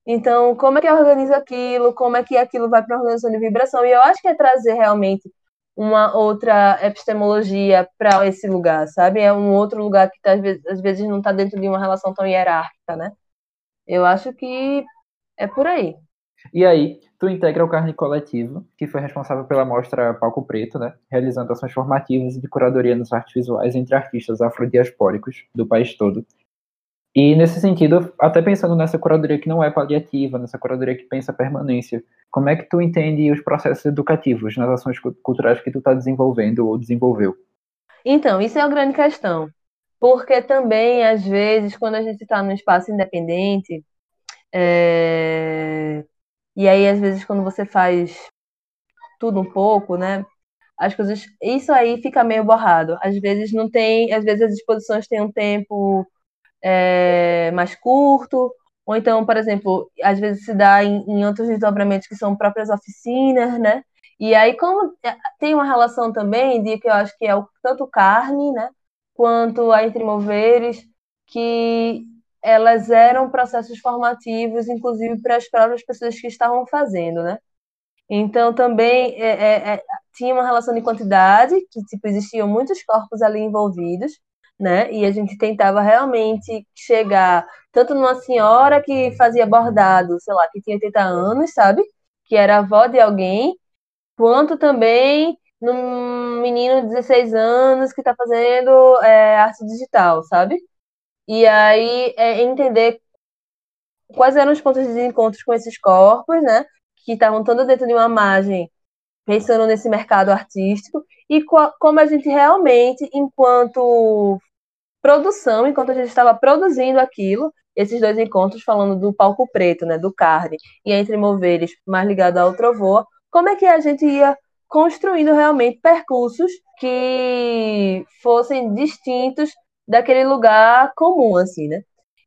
S2: Então, como é que organiza aquilo? Como é que aquilo vai para a organização de vibração? E eu acho que é trazer realmente uma outra epistemologia para esse lugar, sabe? É um outro lugar que tá, às, vezes, às vezes não está dentro de uma relação tão hierárquica, né? Eu acho que é por aí.
S1: E aí, tu integra o Carne Coletiva, que foi responsável pela mostra Palco Preto, né, realizando ações formativas e de curadoria nas artes visuais entre artistas afrodiaspóricos do país todo. E nesse sentido, até pensando nessa curadoria que não é paliativa, nessa curadoria que pensa permanência, como é que tu entende os processos educativos nas ações culturais que tu está desenvolvendo ou desenvolveu?
S2: Então, isso é uma grande questão, porque também, às vezes, quando a gente está num espaço independente, é, e aí, às vezes, quando você faz tudo um pouco, né? As coisas. Isso aí fica meio borrado. Às vezes não tem. Às vezes as exposições têm um tempo é, mais curto, ou então, por exemplo, às vezes se dá em, em outros desdobramentos que são próprias oficinas, né? E aí, como é, tem uma relação também de que eu acho que é o, tanto carne, né, quanto a entre moveres, que elas eram processos formativos, inclusive para as próprias pessoas que estavam fazendo, né? Então também é, é, é, tinha uma relação de quantidade, que tipo existiam muitos corpos ali envolvidos, né? E a gente tentava realmente chegar tanto numa senhora que fazia bordado, sei lá, que tinha 80 anos, sabe? Que era avó de alguém, quanto também num menino de 16 anos que está fazendo é, arte digital, sabe? E aí é entender quais eram os pontos de encontro com esses corpos, né? Que estavam todos dentro de uma margem, pensando nesse mercado artístico, e como a gente realmente, enquanto produção, enquanto a gente estava produzindo aquilo, esses dois encontros falando do palco preto, né, do carne, e entre moveres mais ligado ao trovoa, como é que a gente ia construindo realmente percursos que fossem distintos daquele lugar comum, assim, né?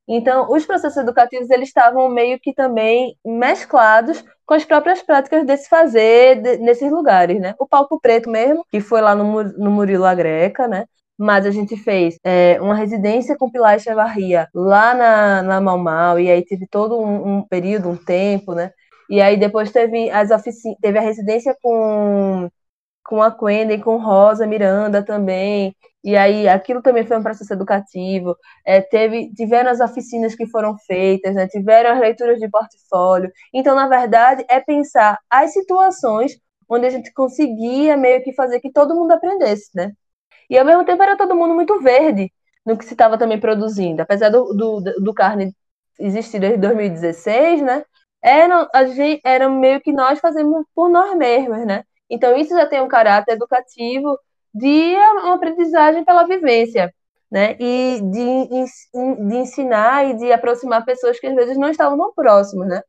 S2: Então, os processos educativos eles estavam meio que também mesclados com as próprias práticas desse fazer de, nesses lugares, né? O palco preto mesmo, que foi lá no, no Murilo Agreca, né? Mas a gente fez é, uma residência com Pilar Echevarria lá na, na Mau, e aí teve todo um, um período, um tempo, né? E aí depois teve as oficinas, teve a residência com com a Quenda e com Rosa Miranda também. E aí aquilo também foi um processo educativo. É, teve, tiveram as oficinas que foram feitas, né? tiveram as leituras de portfólio. Então, na verdade, é pensar as situações onde a gente conseguia meio que fazer que todo mundo aprendesse, né? E ao mesmo tempo era todo mundo muito verde no que se estava também produzindo. Apesar do, do, do carne existir desde 2016, né? Era, a gente, era meio que nós fazemos por nós mesmos, né? Então, isso já tem um caráter educativo de uma aprendizagem pela vivência, né? E de, de ensinar e de aproximar pessoas que às vezes não estavam tão próximas, né?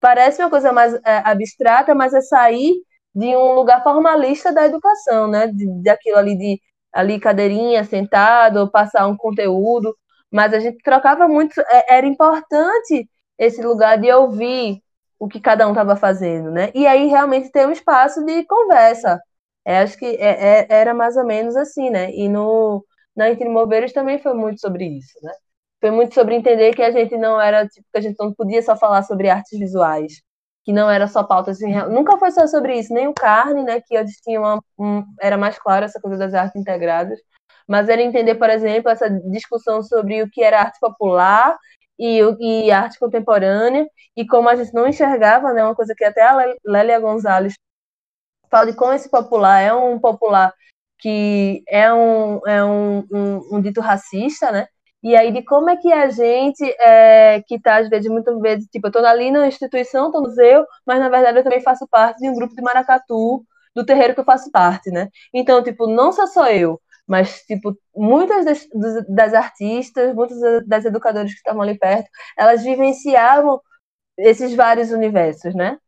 S2: Parece uma coisa mais é, abstrata, mas é sair de um lugar formalista da educação, né? Daquilo ali de ali cadeirinha, sentado, passar um conteúdo, mas a gente trocava muito, é, era importante esse lugar de ouvir o que cada um estava fazendo, né? E aí realmente ter um espaço de conversa. É, acho que é, é, era mais ou menos assim, né? E no na Entre Moveiros também foi muito sobre isso, né? Foi muito sobre entender que a gente não era, tipo, que a gente não podia só falar sobre artes visuais, que não era só pautas assim, nunca foi só sobre isso, nem o carne, né, que eles tinham uma, um, era mais claro essa coisa das artes integradas, mas era entender, por exemplo, essa discussão sobre o que era arte popular e, e arte contemporânea, e como a gente não enxergava, né, uma coisa que até a Lélia Gonzalez de como esse popular é um popular que é um, é um, um, um dito racista, né, e aí de como é que a gente, é, que está às vezes, muitas vezes, tipo, eu estou ali na instituição, estou no museu, mas na verdade eu também faço parte de um grupo de maracatu, do terreiro que eu faço parte, né? Então, tipo, não sou só eu, mas, tipo, muitas das, das artistas, muitas das educadoras que estavam ali perto, elas vivenciavam esses vários universos, né?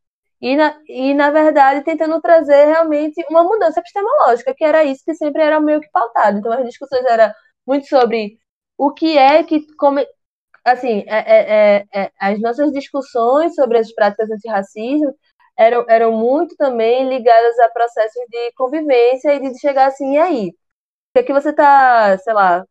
S2: E na, e, na verdade, tentando trazer realmente uma mudança epistemológica, que era isso que sempre era meio que pautado. Então, as discussões eram muito sobre o que é que. Como, assim, é, é, é, é as nossas discussões sobre as práticas antirracismo eram, eram muito também ligadas a processos de convivência e de chegar assim, e aí? que é que você tá, sei lá,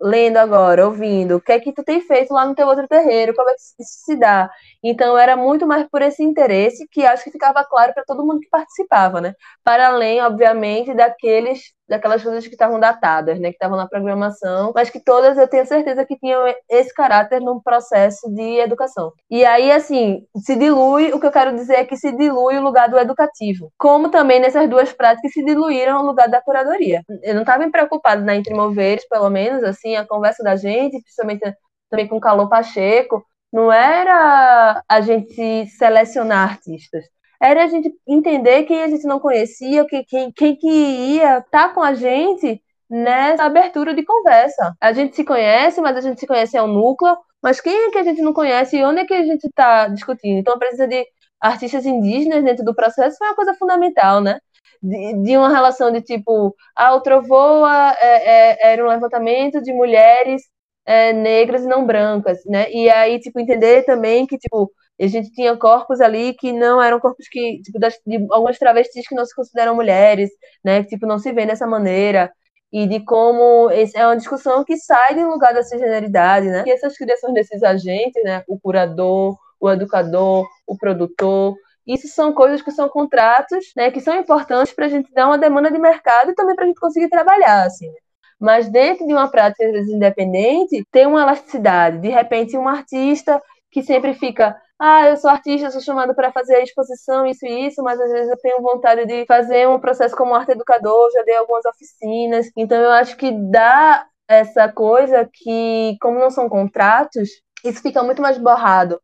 S2: lendo agora, ouvindo, o que é que tu tem feito lá no teu outro terreiro, como é que isso se dá. Então era muito mais por esse interesse que acho que ficava claro para todo mundo que participava, né? Para além, obviamente, daqueles daquelas coisas que estavam datadas, né, que estavam na programação, mas que todas eu tenho certeza que tinham esse caráter no processo de educação. E aí, assim, se dilui, o que eu quero dizer é que se dilui o lugar do educativo, como também nessas duas práticas se diluíram o lugar da curadoria. Eu não estava preocupada na Entre Moveres, pelo menos, assim, a conversa da gente, principalmente também com o Calô Pacheco, não era a gente selecionar artistas, era a gente entender quem a gente não conhecia, quem, quem, quem que ia estar tá com a gente nessa abertura de conversa. A gente se conhece, mas a gente se conhece é um núcleo, mas quem é que a gente não conhece e onde é que a gente está discutindo? Então a presença de artistas indígenas dentro do processo foi uma coisa fundamental, né? De, de uma relação de tipo, a Outrovoa é, é, era um levantamento de mulheres é, negras e não brancas, né? E aí, tipo, entender também que, tipo, a gente tinha corpos ali que não eram corpos que, tipo, das, de algumas travestis que não se consideram mulheres, né? Que, tipo, não se vê dessa maneira. E de como esse é uma discussão que sai de um lugar da cisgeneridade, né? E essas criações desses agentes, né? O curador, o educador, o produtor, isso são coisas que são contratos, né, que são importantes para a gente dar uma demanda de mercado e também para a gente conseguir trabalhar, assim. Né? Mas dentro de uma prática às vezes, independente, tem uma elasticidade. De repente, um artista que sempre fica, ah, eu sou artista, sou chamado para fazer a exposição, isso e isso, mas às vezes eu tenho vontade de fazer um processo como arte educador, já dei algumas oficinas. Então eu acho que dá essa coisa que, como não são contratos, isso fica muito mais borrado,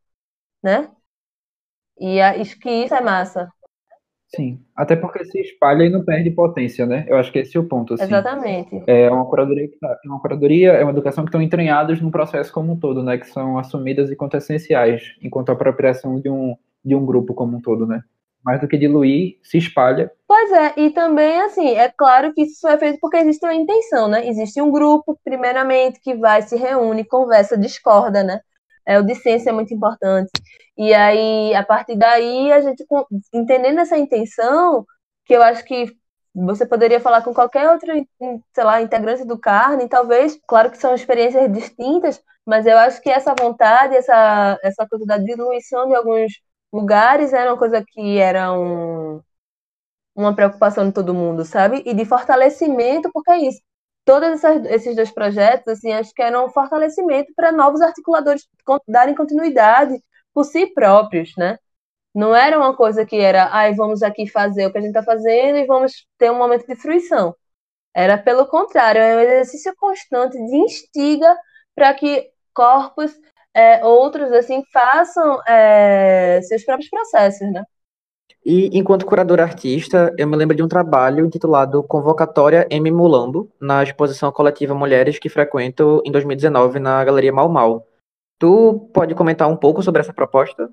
S2: né? E acho que isso é massa.
S1: Sim, até porque se espalha e não perde potência, né? Eu acho que esse é o ponto. Assim.
S2: Exatamente.
S1: É uma curadoria que tá, é uma curadoria, é uma educação que estão entranhados no processo como um todo, né? Que são assumidas enquanto essenciais, enquanto apropriação de um, de um grupo como um todo, né? Mais do que diluir, se espalha.
S2: Pois é, e também, assim, é claro que isso é feito porque existe uma intenção, né? Existe um grupo, primeiramente, que vai, se reúne, conversa, discorda, né? É, o dissenso é muito importante. E aí, a partir daí, a gente entendendo essa intenção, que eu acho que você poderia falar com qualquer outro, sei lá, integrante do carne, talvez, claro que são experiências distintas, mas eu acho que essa vontade, essa, essa coisa da diluição de alguns lugares era uma coisa que era um, uma preocupação de todo mundo, sabe? E de fortalecimento, porque é isso todos esses dois projetos, assim, acho que eram um fortalecimento para novos articuladores darem continuidade por si próprios, né? Não era uma coisa que era, ai, vamos aqui fazer o que a gente está fazendo e vamos ter um momento de fruição. Era pelo contrário, é um exercício constante de instiga para que corpos, é, outros, assim, façam é, seus próprios processos, né?
S5: E enquanto curadora artista, eu me lembro de um trabalho intitulado Convocatória M Mulambo, na exposição coletiva Mulheres que frequento em 2019 na Galeria Mal Mal. Tu pode comentar um pouco sobre essa proposta?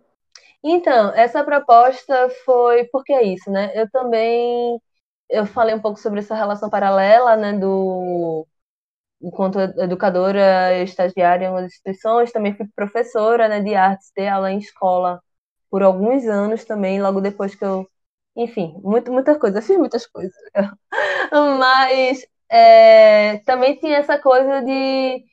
S2: Então, essa proposta foi porque é isso, né? Eu também eu falei um pouco sobre essa relação paralela, né, do enquanto educadora estagiária em algumas instituições, também fui professora, né, de artes, de aula em escola por alguns anos também, logo depois que eu. Enfim, muito, muita coisa, fiz muitas coisas. [laughs] Mas é, também tinha essa coisa de,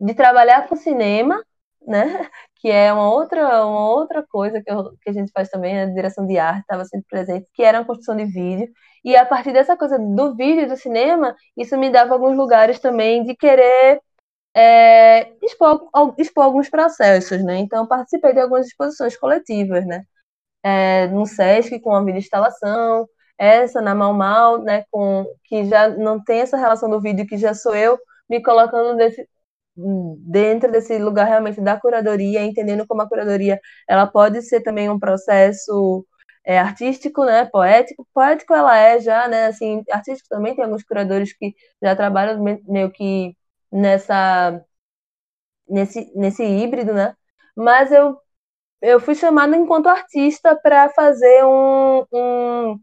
S2: de trabalhar com cinema, né? Que é uma outra, uma outra coisa que, eu, que a gente faz também, a direção de arte estava sempre presente, que era a construção de vídeo. E a partir dessa coisa do vídeo do cinema, isso me dava alguns lugares também de querer é, expor, expor, alguns processos, né? Então, participei de algumas exposições coletivas, né? É, no SESC, com a vídeo instalação, essa na Mal Mal, né? Com, que já não tem essa relação do vídeo, que já sou eu me colocando desse, dentro desse lugar realmente da curadoria, entendendo como a curadoria ela pode ser também um processo é, artístico, né, poético. Poético ela é já, né, assim, artístico também tem alguns curadores que já trabalham meio que nessa nesse, nesse híbrido, né? Mas eu, eu fui chamada enquanto artista para fazer um, um,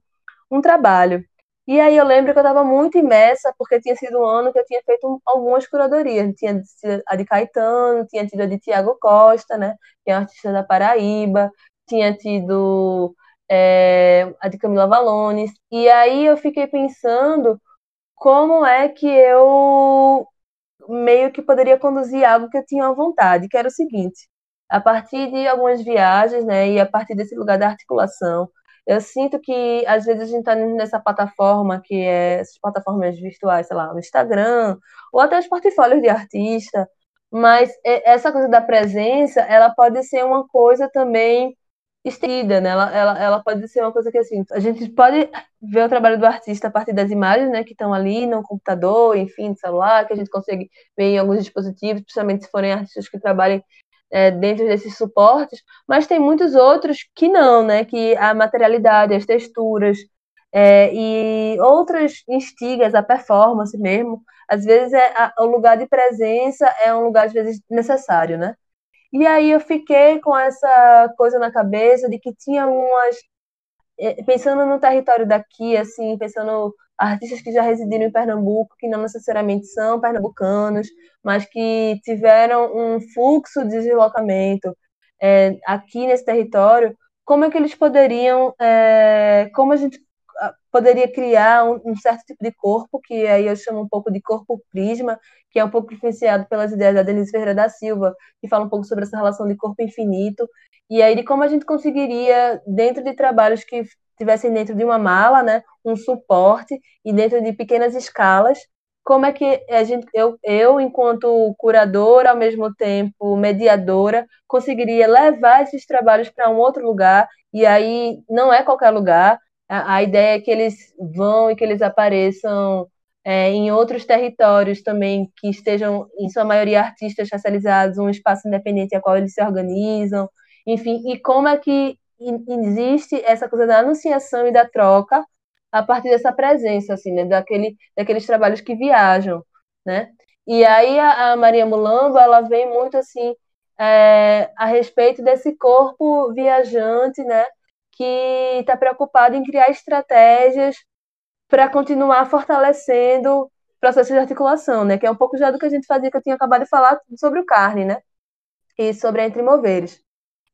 S2: um, trabalho. E aí eu lembro que eu estava muito imersa, porque tinha sido um ano que eu tinha feito algumas curadorias. Tinha a de Caetano, tinha tido a de Tiago Costa, né? Que é um artista da Paraíba, tinha tido é, a de Camila Valones. E aí eu fiquei pensando como é que eu meio que poderia conduzir algo que eu tinha vontade, que era o seguinte: a partir de algumas viagens, né, e a partir desse lugar da articulação, eu sinto que às vezes a gente está nessa plataforma que é essas plataformas virtuais, sei lá, o Instagram, ou até os portfólios de artista, mas essa coisa da presença, ela pode ser uma coisa também estendida, né? Ela, ela, ela pode ser uma coisa que assim, a gente pode ver o trabalho do artista a partir das imagens, né, que estão ali no computador, enfim, no celular, que a gente consegue ver em alguns dispositivos, principalmente se forem artistas que trabalhem é, dentro desses suportes, mas tem muitos outros que não, né? Que a materialidade, as texturas é, e outras instigas, a performance mesmo, às vezes é a, o lugar de presença é um lugar às vezes necessário, né? E aí eu fiquei com essa coisa na cabeça de que tinha umas é, pensando no território daqui, assim, pensando artistas que já residiram em Pernambuco, que não necessariamente são pernambucanos, mas que tiveram um fluxo de deslocamento é, aqui nesse território, como é que eles poderiam, é, como a gente poderia criar um, um, certo tipo de corpo, que aí eu chamo um pouco de corpo prisma, que é um pouco influenciado pelas ideias da Denise Ferreira da Silva, que fala um pouco sobre essa relação de corpo infinito, e aí de como a gente conseguiria, dentro de trabalhos que tivessem dentro de uma mala, né, um suporte, e dentro de pequenas escalas, como é que a gente, eu, eu, enquanto curadora, ao mesmo tempo mediadora, conseguiria levar esses trabalhos para um outro lugar, e aí não é qualquer lugar, a, a ideia é que eles vão e que eles apareçam é, em outros territórios também, que estejam, em sua maioria, artistas especializados, um espaço independente a qual eles se organizam, enfim, e como é que existe essa coisa da anunciação e da troca a partir dessa presença, assim, né, daquele, daqueles trabalhos que viajam, né? E aí a, a Maria Mulambo, ela vem muito, assim, é, a respeito desse corpo viajante, né, que está preocupado em criar estratégias para continuar fortalecendo processos de articulação, né, que é um pouco já do que a gente fazia, que eu tinha acabado de falar sobre o carne, né, e sobre a Entre Moveres.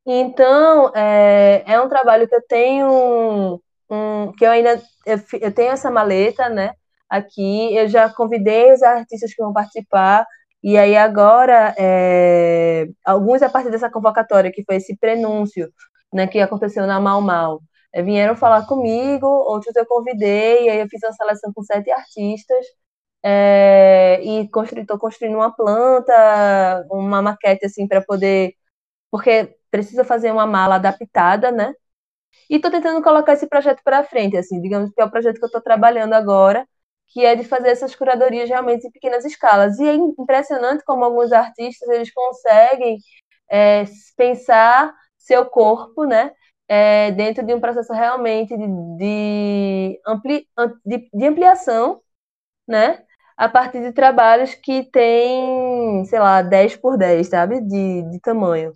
S2: Então, é, é um trabalho que eu tenho um, que eu ainda eu, eu, tenho essa maleta, né? Aqui eu já convidei os artistas que vão participar e aí agora é, alguns a partir dessa convocatória que foi esse prenúncio, né? Que aconteceu na Mal Mal, é, vieram falar comigo, outros eu convidei aí eu fiz uma seleção com sete artistas é, e estou construindo uma planta, uma maquete assim para poder porque precisa fazer uma mala adaptada, né? E estou tentando colocar esse projeto para frente, assim, digamos que é o projeto que eu estou trabalhando agora, que é de fazer essas curadorias realmente em pequenas escalas. E é impressionante como alguns artistas eles conseguem é, pensar seu corpo, né, é, dentro de um processo realmente de, de, ampli, de, de ampliação, né, a partir de trabalhos que tem, sei lá, 10 por 10, sabe, de, de tamanho.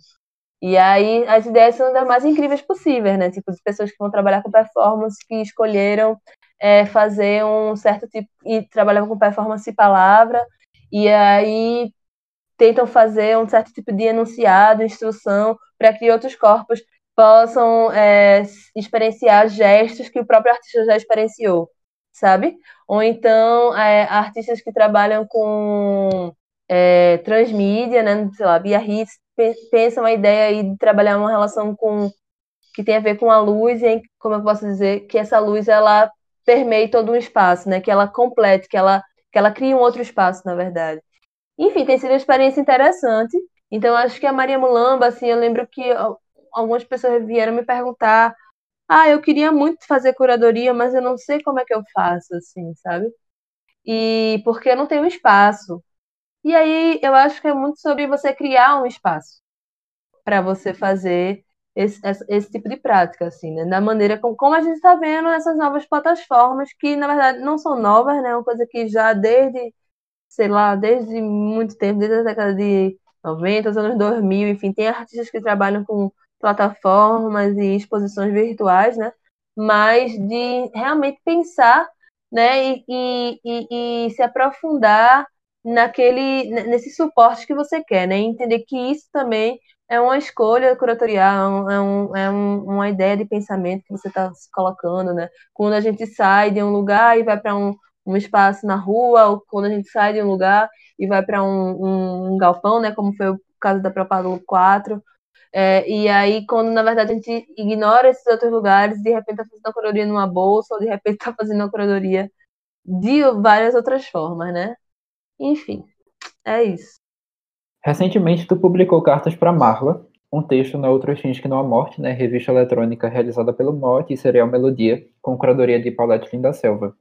S2: E aí as ideias são das mais incríveis possíveis, né? Tipo, de pessoas que vão trabalhar com performance, que escolheram é, fazer um certo tipo, e trabalham com performance e palavra, e aí tentam fazer um certo tipo de enunciado, instrução, para que outros corpos possam é, experienciar gestos que o próprio artista já experienciou, sabe? Ou então é, artistas que trabalham com é, transmídia, né, sei lá, via hits, pensa uma ideia aí de trabalhar uma relação com que tem a ver com a luz e como eu posso dizer que essa luz ela permeie todo um espaço, né? Que ela complete, que ela que ela crie um outro espaço, na verdade. Enfim, tem sido uma experiência interessante. Então acho que a Maria Mulamba, assim, eu lembro que algumas pessoas vieram me perguntar: "Ah, eu queria muito fazer curadoria, mas eu não sei como é que eu faço", assim, sabe? E porque eu não tenho espaço. E aí eu acho que é muito sobre você criar um espaço para você fazer esse, esse, tipo de prática, assim, né? Da maneira como, como a gente está vendo essas novas plataformas, que na verdade não são novas, né? É uma coisa que já desde, sei lá, desde muito tempo, desde a década de 90, os anos 2000, enfim, tem artistas que trabalham com plataformas e exposições virtuais, né? Mas de realmente pensar, né? E, e, e, se aprofundar naquele nesse suporte que você quer, né? Entender que isso também é uma escolha curatorial, é, um, é um, uma ideia de pensamento que você está colocando, né? Quando a gente sai de um lugar e vai para um, um espaço na rua, ou quando a gente sai de um lugar e vai para um, um, galpão, né? Como foi o caso da Propaganda 4. É, e aí, quando na verdade a gente ignora esses outros lugares, de repente está fazendo a curadoria numa bolsa, ou de repente está fazendo a curadoria de várias outras formas, né? Enfim, é isso.
S1: Recentemente, tu publicou cartas para Marla, um texto na Outros Fins que Não Há Morte, né, revista eletrônica realizada pelo Mote e Serial Melodia, com curadoria de Paulette Lin da Selva.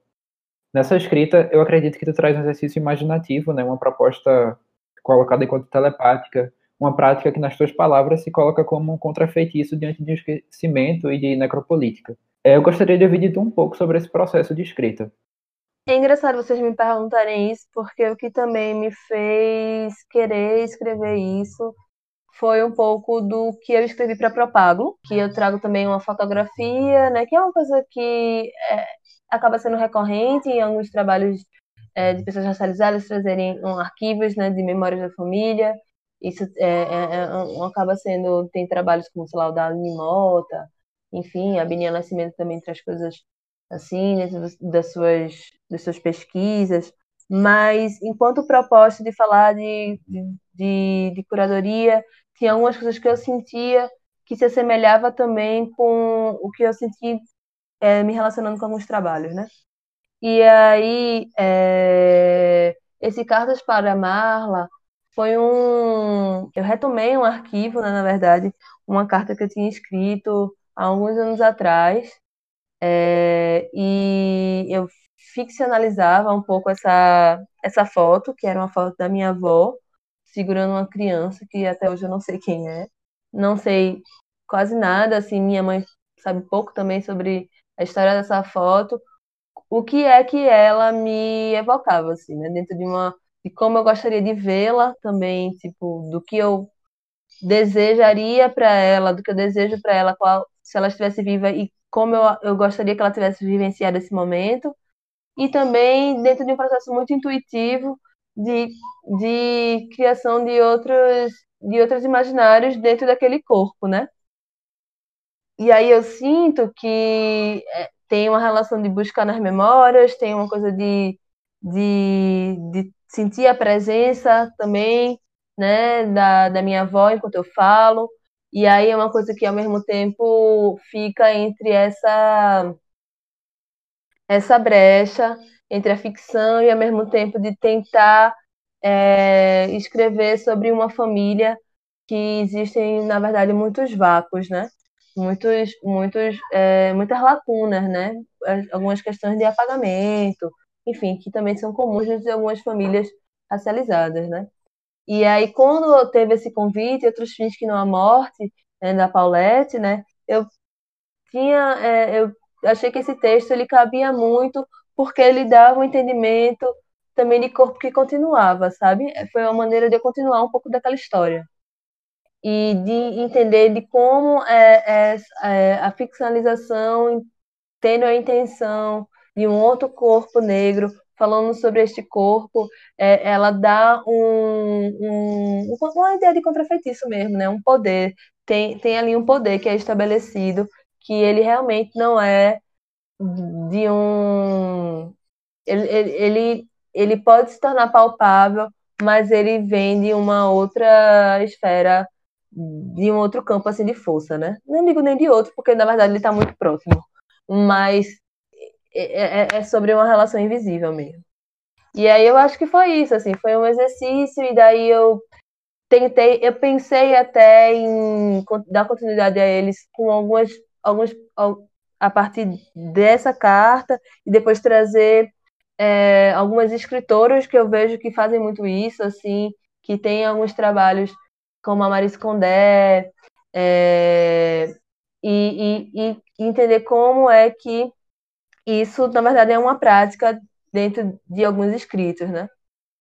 S1: Nessa escrita, eu acredito que tu traz um exercício imaginativo, né, uma proposta colocada enquanto telepática, uma prática que, nas tuas palavras, se coloca como um contrafeitiço diante de esquecimento e de necropolítica. É, eu gostaria de ouvir de tu um pouco sobre esse processo de escrita.
S2: É engraçado vocês me perguntarem isso, porque o que também me fez querer escrever isso foi um pouco do que eu escrevi para Propago, que eu trago também uma fotografia, né, que é uma coisa que é, acaba sendo recorrente em alguns trabalhos é, de pessoas racializadas trazerem um, arquivos né, de memórias da família. Isso é, é, é acaba sendo. Tem trabalhos como, sei lá, o da Aline Mota, enfim, a Binia Nascimento também traz coisas assim, dentro das suas, das suas pesquisas. Mas, enquanto proposta de falar de, de, de curadoria, tinha algumas coisas que eu sentia que se assemelhava também com o que eu senti é, me relacionando com alguns trabalhos, né? E aí, é, esse Cartas para Marla foi um. Eu retomei um arquivo, né, na verdade, uma carta que eu tinha escrito há alguns anos atrás, é, e eu ficcionalizava um pouco essa, essa foto, que era uma foto da minha avó, segurando uma criança, que até hoje eu não sei quem é. Não sei quase nada, assim, minha mãe sabe pouco também sobre a história dessa foto, o que é que ela me evocava, assim, né? Dentro de uma. de como eu gostaria de vê-la também, tipo, do que eu desejaria para ela, do que eu desejo para ela, qual, se ela estivesse viva e como eu, eu gostaria que ela tivesse vivenciado esse momento. E também dentro de um processo muito intuitivo de, de criação de outros, de outros imaginários dentro daquele corpo, né? E aí eu sinto que é, tem uma relação de buscar nas memórias, tem uma coisa de, de, de sentir a presença também, né, da, da minha avó enquanto eu falo. E aí é uma coisa que ao mesmo tempo fica entre essa essa brecha entre a ficção e ao mesmo tempo de tentar é, escrever sobre uma família que existem na verdade muitos vácuos, né? Muitos, muitos, é, muitas lacunas, né? Algumas questões de apagamento, enfim, que também são comuns de algumas famílias racializadas, né? E aí, quando teve esse convite, Outros Fins que Não a Morte, né, da Paulette, né? Eu tinha, é, eu achei que esse texto ele cabia muito porque ele dava um entendimento também de corpo que continuava, sabe? Foi uma maneira de eu continuar um pouco daquela história e de entender de como é, é, é, a ficcionalização tendo a intenção de um outro corpo negro falando sobre este corpo, é, ela dá um, um, uma ideia de contrafeitiço mesmo, né? Um poder tem, tem ali um poder que é estabelecido que ele realmente não é de um ele, ele, ele pode se tornar palpável, mas ele vem de uma outra esfera de um outro campo assim de força, né? Não digo nem de outro, porque na verdade ele está muito próximo, mas é, é, é, sobre uma relação invisível mesmo. E aí eu acho que foi isso, assim, foi um exercício e daí eu tentei, eu pensei até em dar continuidade a eles com algumas, alguns, a partir dessa carta e depois trazer é, algumas escritoras que eu vejo que fazem muito isso, assim, que tem alguns trabalhos como a Maris Condé, é, e, e, e entender como é que isso, na verdade, é uma prática dentro de alguns escritos, né?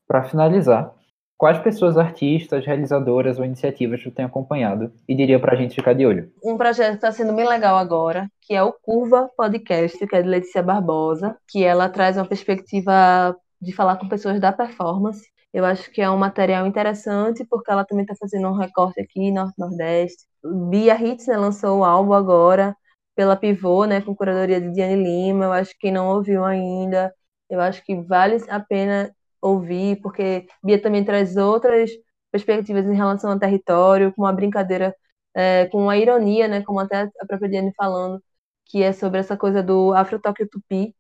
S1: Para finalizar, quais pessoas artistas, realizadoras ou iniciativas tu tem acompanhado e diria para a gente ficar de olho?
S2: Um projeto que está sendo bem legal agora, que é o Curva Podcast, que é de Letícia Barbosa, que ela traz uma perspectiva de falar com pessoas da performance eu acho que é um material interessante, porque ela também está fazendo um recorte aqui Norte-Nordeste. Bia Hitz né, lançou o álbum agora, pela Pivô, né, com curadoria de Diane Lima. Eu acho que quem não ouviu ainda, eu acho que vale a pena ouvir, porque Bia também traz outras perspectivas em relação ao território, com uma brincadeira, é, com uma ironia, né, como até a própria Diane falando, que é sobre essa coisa do Afro-Tóquio Tupi.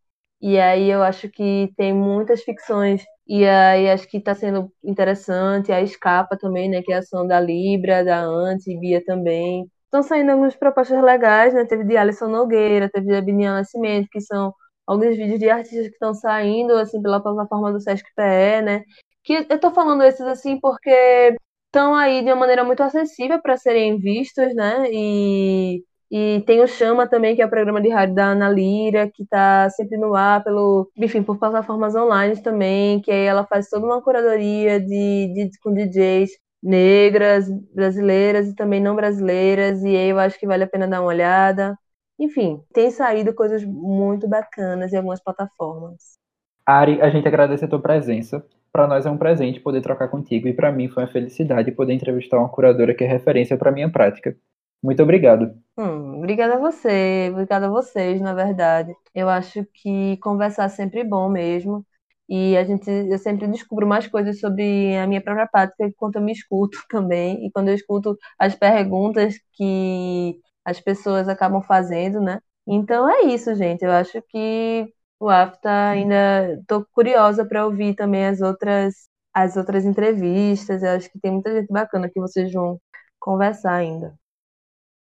S2: E aí eu acho que tem muitas ficções e aí acho que está sendo interessante. A Escapa também, né? Que é a ação da Libra, da Anti, Bia também. Estão saindo algumas propostas legais, né? Teve de Alisson Nogueira, teve de Abinian Nascimento, que são alguns vídeos de artistas que estão saindo, assim, pela plataforma do Sesc PE, né? Que eu tô falando esses, assim, porque estão aí de uma maneira muito acessível para serem vistos, né? E e tem o Chama também, que é o programa de rádio da Ana Lira, que está sempre no ar, pelo, enfim, por plataformas online também, que aí ela faz toda uma curadoria de, de, com DJs negras, brasileiras e também não brasileiras, e aí eu acho que vale a pena dar uma olhada. Enfim, tem saído coisas muito bacanas em algumas plataformas.
S1: Ari, a gente agradece a tua presença. Para nós é um presente poder trocar contigo e para mim foi uma felicidade poder entrevistar uma curadora que é referência para minha prática. Muito obrigado.
S2: Hum, obrigada a você, obrigada a vocês, na verdade. Eu acho que conversar é sempre bom mesmo. E a gente, eu sempre descubro mais coisas sobre a minha própria prática enquanto eu me escuto [laughs] também. E quando eu escuto as perguntas que as pessoas acabam fazendo, né? Então é isso, gente. Eu acho que o AFTA ainda estou curiosa para ouvir também as outras as outras entrevistas. Eu acho que tem muita gente bacana que vocês vão conversar ainda.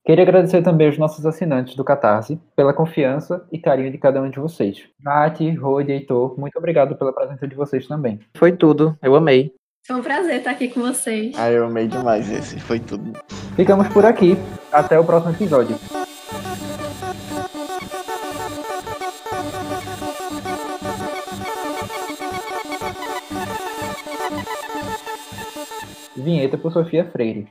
S1: Queria agradecer também aos nossos assinantes do Catarse pela confiança e carinho de cada um de vocês. Nath, Rode, Heitor, muito obrigado pela presença de vocês também.
S5: Foi tudo, eu amei.
S4: Foi um prazer estar aqui com vocês.
S3: Ah, eu amei demais esse, foi tudo.
S1: Ficamos por aqui. Até o próximo episódio. Vinheta por Sofia Freire.